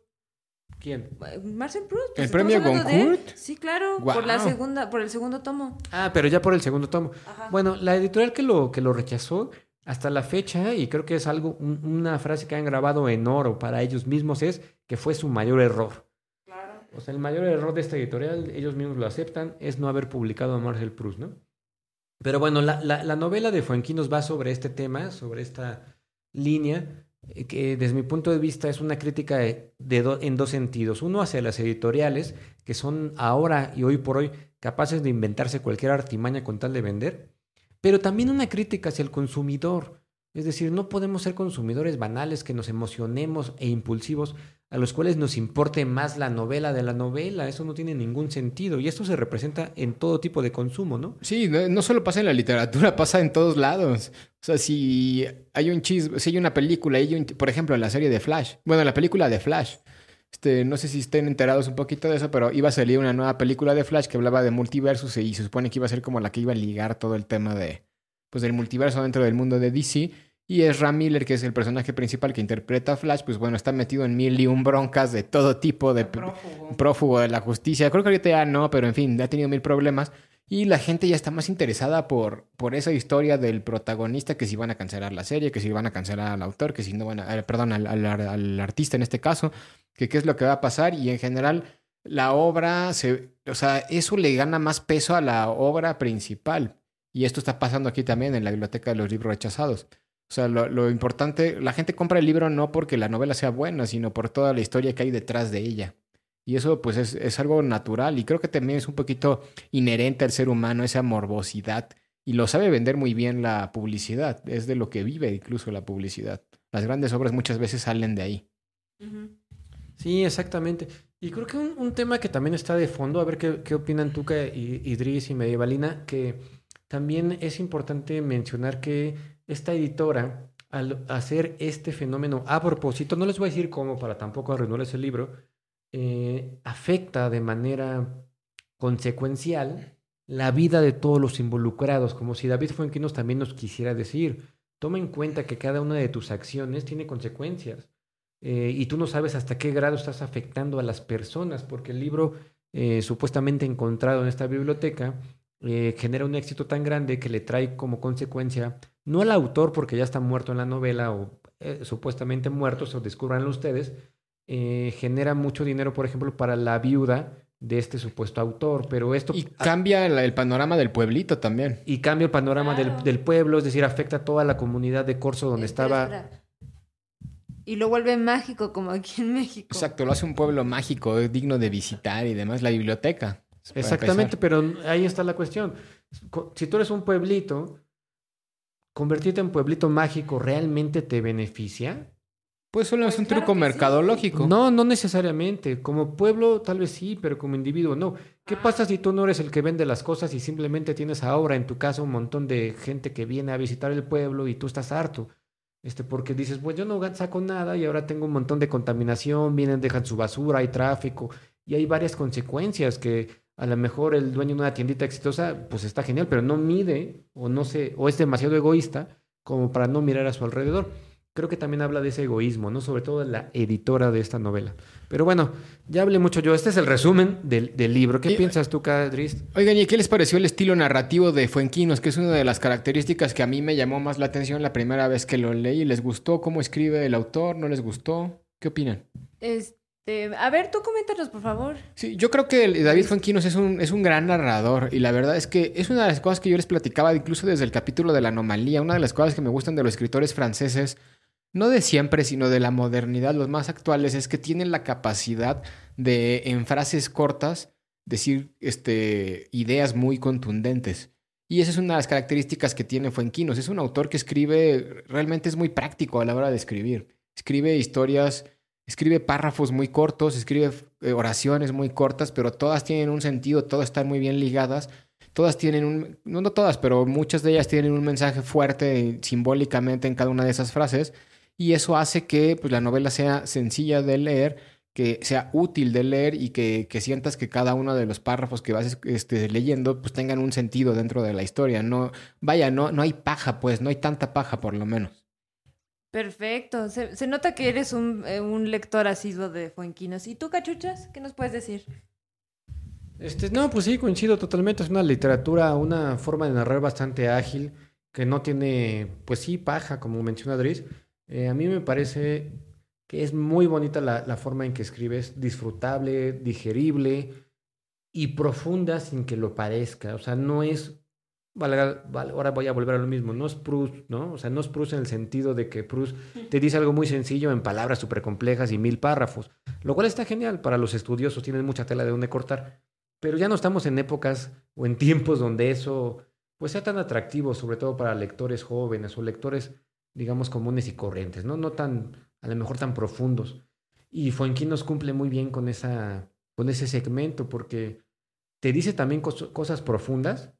¿Quién?
Marcel Proust.
Pues, ¿El premio Goncourt?
Sí, claro, por la segunda, por el segundo tomo.
Ah, pero ya por el segundo tomo. Bueno, la editorial que lo, que lo rechazó hasta la fecha, y creo que es algo, una frase que han grabado en oro para ellos mismos, es que fue su mayor error. Claro. O sea, el mayor error de esta editorial, ellos mismos lo aceptan, es no haber publicado a Marcel Proust, ¿no? Pero bueno, la, la, la novela de Fuenquinos va sobre este tema, sobre esta línea que desde mi punto de vista es una crítica en dos sentidos. Uno hacia las editoriales, que son ahora y hoy por hoy capaces de inventarse cualquier artimaña con tal de vender, pero también una crítica hacia el consumidor. Es decir, no podemos ser consumidores banales que nos emocionemos e impulsivos a los cuales nos importe más la novela de la novela. Eso no tiene ningún sentido. Y esto se representa en todo tipo de consumo, ¿no?
Sí, no, solo pasa en la literatura, [laughs] pasa en todos lados. O sea, si hay un chisme, si hay una película, hay por ejemplo, en la serie de Flash, bueno, la película de Flash, este, no sé si estén enterados un poquito de eso, pero iba a salir una nueva película de Flash que hablaba de multiversos y se supone que iba a ser como la que iba a ligar todo el tema de, pues, del multiverso dentro del mundo de DC. Y es Ram Miller, que es el personaje principal que interpreta a Flash, pues bueno, está metido en mil y un broncas de todo tipo de prófugo. prófugo de la justicia. Creo que ahorita ya no, pero en fin, ha tenido mil problemas. Y la gente ya está más interesada por, por esa historia del protagonista, que si van a cancelar la serie, que si van a cancelar al autor, que si no van a, eh, perdón, al, al, artista en este caso, que qué es lo que va a pasar. Y en general, la obra, se, o sea, eso le gana más peso a la obra principal. Y esto está pasando aquí también en la biblioteca de los libros rechazados. O sea, lo, importante, la gente compra el libro no porque la novela sea buena, sino por toda la historia que hay detrás de ella. Y eso pues es, es algo natural y creo que también es un poquito inherente al ser humano, esa morbosidad. Y lo sabe vender muy bien la publicidad, es de lo que vive incluso la publicidad. Las grandes obras muchas veces salen de ahí.
Sí, exactamente. Y creo que un, tema que también está de fondo, a ver qué, qué opinan Tuca, y Idris y Medievalina, que también es importante mencionar que esta editora, al hacer este fenómeno a propósito, no les voy a decir cómo para tampoco arruinarles el libro, eh, afecta de manera consecuencial la vida de todos los involucrados, como si David Fuenquinos también nos quisiera decir, toma en cuenta que cada una de tus acciones tiene consecuencias eh, y tú no sabes hasta qué grado estás afectando a las personas, porque el libro eh, supuestamente encontrado en esta biblioteca genera un éxito tan grande que le trae como consecuencia no al autor porque ya está muerto en la novela o eh, supuestamente muerto, se descubranlo ustedes, eh, genera mucho dinero, por ejemplo, para la viuda de este supuesto autor, pero esto...
Y cambia el, panorama del pueblito también.
Y cambia el panorama del, pueblo, es decir, afecta a toda la comunidad de Corso donde estaba...
Y lo vuelve mágico como aquí en México.
Exacto, lo hace un pueblo mágico, digno de visitar y demás, la biblioteca.
Exactamente, pero ahí está la cuestión. Si tú eres un pueblito, ¿convertirte en pueblito mágico realmente te beneficia?
Pues solo es pues un truco mercadológico.
No, no necesariamente. Como pueblo tal vez sí, pero como individuo no. ¿Qué ah. pasa si tú no eres el que vende las cosas y simplemente tienes ahora en tu casa un montón de gente que viene a visitar el pueblo y tú estás harto? Este, porque dices, pues yo no saco nada y ahora tengo un montón de contaminación, vienen, dejan su basura, hay tráfico y hay varias consecuencias que a lo mejor el dueño de una tiendita exitosa, pues está genial, pero no mide o no se, o es demasiado egoísta como para no mirar a su alrededor creo que también habla de ese egoísmo, ¿no? Sobre todo de la editora de esta novela. Pero bueno, ya hablé mucho yo. Este es el resumen del, libro. ¿Qué piensas tú, Cadris?
Oigan, ¿y qué les pareció el estilo narrativo de Fuenquinos? Que es una de las características que a mí me llamó más la atención la primera vez que lo leí. ¿Les gustó cómo escribe el autor? ¿No les gustó? ¿Qué opinan?
Este, a ver, tú coméntanos, por favor.
Sí, yo creo que David Fuenquinos es un, es un gran narrador y la verdad es que es una de las cosas que yo les platicaba incluso desde el capítulo de la anomalía. Una de las cosas que me gustan de los escritores franceses no de siempre, sino de la modernidad, los más actuales, es que tienen la capacidad de, en frases cortas, decir este, ideas muy contundentes. Y esa es una de las características que tiene Fuenquinos. Es un autor que escribe, realmente es muy práctico a la hora de escribir. Escribe historias, escribe párrafos muy cortos, escribe eh, oraciones muy cortas, pero todas tienen un sentido, todas están muy bien ligadas. Todas tienen un, no, no todas, pero muchas de ellas tienen un mensaje fuerte simbólicamente en cada una de esas frases y eso hace que pues, la novela sea sencilla de leer, que sea útil de leer y que, sientas que cada uno de los párrafos que vas este, leyendo pues tengan un sentido dentro de la historia. No, vaya, no, no hay paja, pues, no hay tanta paja por lo menos.
Perfecto. Se, nota que eres un, eh, un, lector asiduo de Fuenquinos. ¿Y tú, Cachuchas? ¿Qué nos puedes decir?
Este, no, pues sí, coincido totalmente. Es una literatura, una forma de narrar bastante ágil, que no tiene, pues sí, paja, como menciona Adris, eh, a mí me parece que es muy bonita la, forma en que escribes, disfrutable, digerible y profunda sin que lo parezca. O sea, no es, ahora voy a volver a lo mismo, no es Proust, ¿no? O sea, no es Proust en el sentido de que Proust te dice algo muy sencillo en palabras súper complejas y mil párrafos, lo cual está genial para los estudiosos, tienen mucha tela de donde cortar. Pero ya no estamos en épocas o en tiempos donde eso pues sea tan atractivo, sobre todo para lectores jóvenes o lectores digamos, comunes y corrientes, ¿no? No tan, a lo mejor tan profundos. Y Fuenquinos cumple muy bien con, esa, con ese segmento porque te dice también cosas profundas,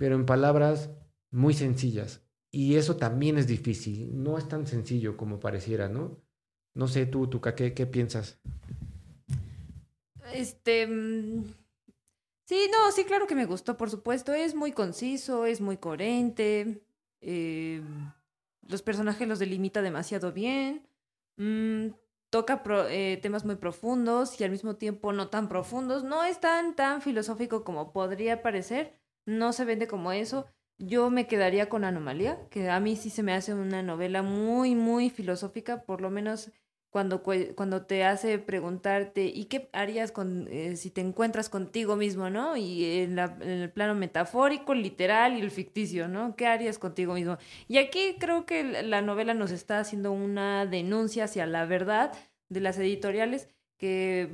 pero en palabras muy sencillas. Y eso también es difícil, no es tan sencillo como pareciera, ¿no? No sé, tú, Tuca, ¿qué, qué piensas?
Este... Mm, sí, no, sí, claro que me gustó, por supuesto. Es muy conciso, es muy coherente. Eh, los personajes los delimita demasiado bien. Mm, toca eh, temas muy profundos y al mismo tiempo no tan profundos. No es tan, tan filosófico como podría parecer. No se vende como eso. Yo me quedaría con Anomalía, que a mí sí se me hace una novela muy, muy filosófica, por lo menos cuando, cuando te hace preguntarte, ¿y qué harías con, eh, si te encuentras contigo mismo, ¿no? Y en, el plano metafórico, literal y el ficticio, ¿no? ¿Qué harías contigo mismo? Y aquí creo que la novela nos está haciendo una denuncia hacia la verdad de las editoriales que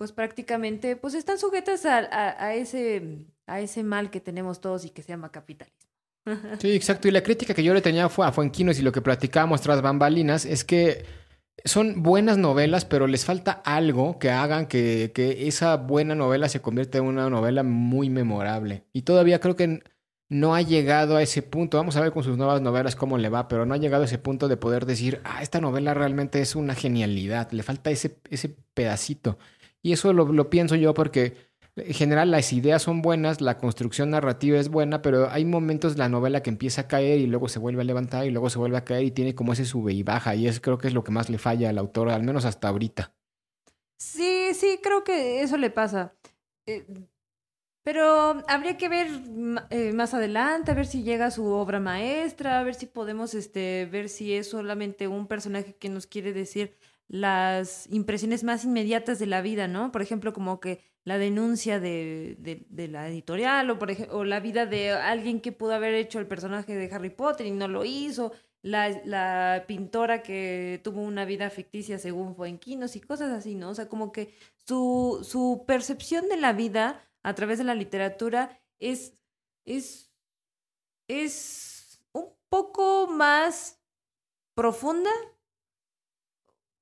pues prácticamente pues están sujetas a, a, ese, a ese mal que tenemos todos y que se llama capitalismo. [laughs]
Sí, exacto. Y la crítica que yo le tenía fue a Fuenquinos y lo que platicábamos tras bambalinas es que son buenas novelas, pero les falta algo que hagan que, esa buena novela se convierta en una novela muy memorable. Y todavía creo que no ha llegado a ese punto. Vamos a ver con sus nuevas novelas cómo le va, pero no ha llegado a ese punto de poder decir, ah, esta novela realmente es una genialidad. Le falta ese, ese pedacito. Y eso lo, lo pienso yo porque en general las ideas son buenas, la construcción narrativa es buena, pero hay momentos de la novela que empieza a caer y luego se vuelve a levantar y luego se vuelve a caer y tiene como ese sube y baja y eso creo que es lo que más le falla al autor, al menos hasta ahorita.
Sí, sí, creo que eso le pasa. Eh, pero habría que ver eh, más adelante, a ver si llega su obra maestra, a ver si podemos este, ver si es solamente un personaje que nos quiere decir las impresiones más inmediatas de la vida, ¿no? Por ejemplo, como que la denuncia de, de, la editorial o, por ejemplo, o la vida de alguien que pudo haber hecho el personaje de Harry Potter y no lo hizo, la, la pintora que tuvo una vida ficticia según Fuenquinos y cosas así, ¿no? O sea, como que su, su percepción de la vida a través de la literatura es, es, es un poco más profunda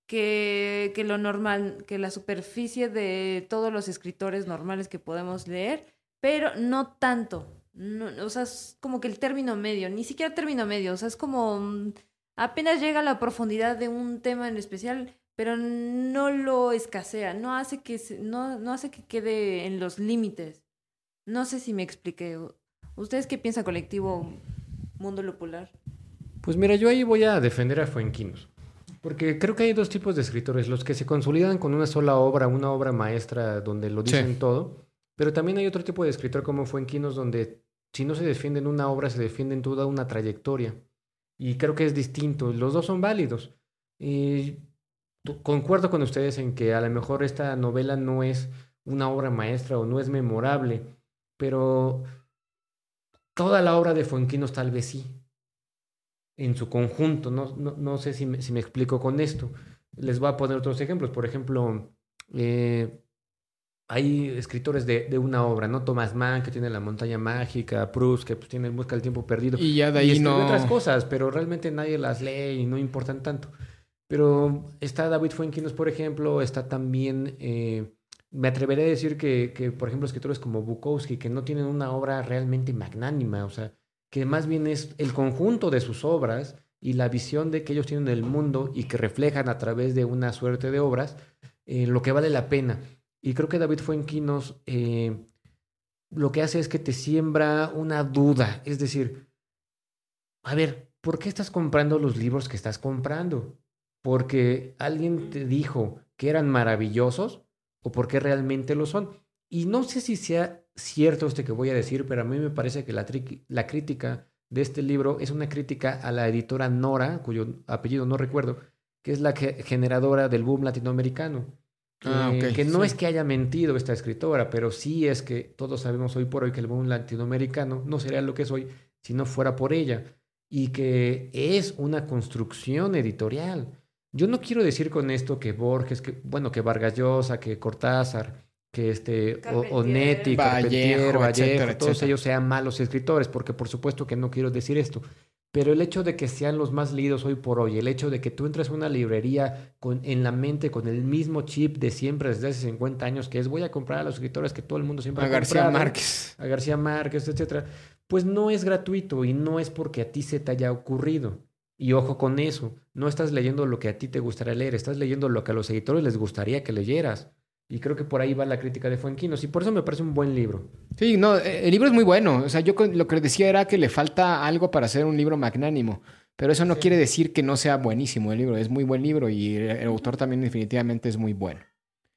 que, que, lo normal, que la superficie de todos los escritores normales que podemos leer, pero no tanto. No, o sea, es como que el término medio, ni siquiera término medio, o sea, es como... Mm, apenas llega a la profundidad de un tema en especial, pero no lo escasea, no hace que, no, no hace que quede en los límites. No sé si me expliqué. ¿Ustedes qué piensan, colectivo Mundo Lupular?
Pues mira, yo ahí voy a defender a Fuenquinos. Porque creo que hay dos tipos de escritores, los que se consolidan con una sola obra, una obra maestra donde lo dicen todo, pero también hay otro tipo de escritor como Fuenquinos donde si no se defiende en una obra, se defiende en toda una trayectoria. Y creo que es distinto, los dos son válidos. Y concuerdo con ustedes en que a lo mejor esta novela no es una obra maestra o no es memorable, pero toda la obra de Fuenquinos tal vez sí en su conjunto. No, no, sé si me, si me, explico con esto. Les voy a poner otros ejemplos. Por ejemplo, eh, hay escritores de, de, una obra, ¿no? Thomas Mann, que tiene La montaña mágica, Proust, que pues, tiene Busca del tiempo perdido.
Y ya de ahí no...
otras cosas, pero realmente nadie las lee y no importan tanto. Pero está David Fuenquinos, por ejemplo, está también... Eh, me atreveré a decir que, que, por ejemplo, escritores como Bukowski, que no tienen una obra realmente magnánima, o sea, que más bien es el conjunto de sus obras y la visión de que ellos tienen del mundo y que reflejan a través de una suerte de obras eh, lo que vale la pena. Y creo que David Fuenquinos eh, lo que hace es que te siembra una duda, es decir, a ver, ¿por qué estás comprando los libros que estás comprando? ¿Porque alguien te dijo que eran maravillosos o porque realmente lo son? Y no sé si sea cierto este que voy a decir, pero a mí me parece que la, la crítica de este libro es una crítica a la editora Nora, cuyo apellido no recuerdo, que es la generadora del boom latinoamericano. Que, ah, que no es que haya mentido esta escritora, pero sí es que todos sabemos hoy por hoy que el boom latinoamericano no sería lo que es hoy si no fuera por ella. Y que es una construcción editorial. Yo no quiero decir con esto que Borges, que, bueno, que Vargas Llosa, que Cortázar, que este Onetti, Carpentier, Vallejo, todos ellos sean malos escritores, porque por supuesto que no quiero decir esto. Pero el hecho de que sean los más leídos hoy por hoy, el hecho de que tú entres a una librería con, en la mente con el mismo chip de siempre desde hace 50 años, que es voy a comprar a los escritores que todo el mundo siempre
a García Márquez.
A García Márquez, etcétera, pues no es gratuito y no es porque a ti se te haya ocurrido. Y ojo con eso, no estás leyendo lo que a ti te gustaría leer, estás leyendo lo que a los editores les gustaría que leyeras. Y creo que por ahí va la crítica de Fuenquinos. Y por eso me parece un buen libro.
Sí, no, eh, el libro es muy bueno. O sea, yo lo que decía era que le falta algo para hacer un libro magnánimo. Pero eso no quiere decir que no sea buenísimo el libro. Es muy buen libro y el autor también definitivamente es muy bueno.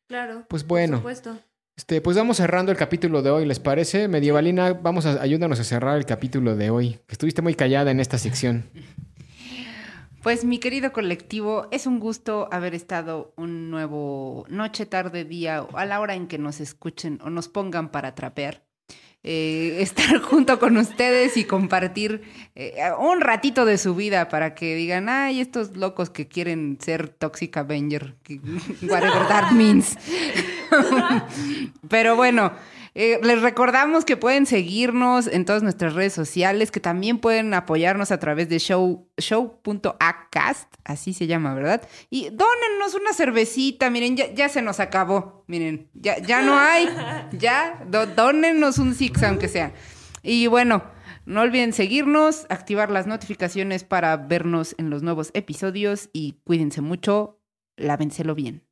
Claro.
Pues bueno. Por supuesto. Este, pues vamos cerrando el capítulo de hoy, ¿les parece? Medievalina, vamos a ayúdanos a cerrar el capítulo de hoy. Que estuviste muy callada en esta sección. [laughs]
Pues mi querido colectivo, es un gusto haber estado un nuevo noche, tarde, día, a la hora en que nos escuchen o nos pongan para trapear. Eh, [laughs] estar junto con ustedes y compartir eh, un ratito de su vida para que digan, ay, estos locos que quieren ser Toxic Avenger, [laughs] whatever that means. [laughs] [laughs] Pero bueno, eh, les recordamos que pueden seguirnos en todas nuestras redes sociales, que también pueden apoyarnos a través de show, show.acast, así se llama, ¿verdad? Y dónennos una cervecita, miren, ya, se nos acabó, miren, ya, ya no hay, ya, dónennos un six aunque sea. Y bueno, no olviden seguirnos, activar las notificaciones para vernos en los nuevos episodios y cuídense mucho, lávenselo bien.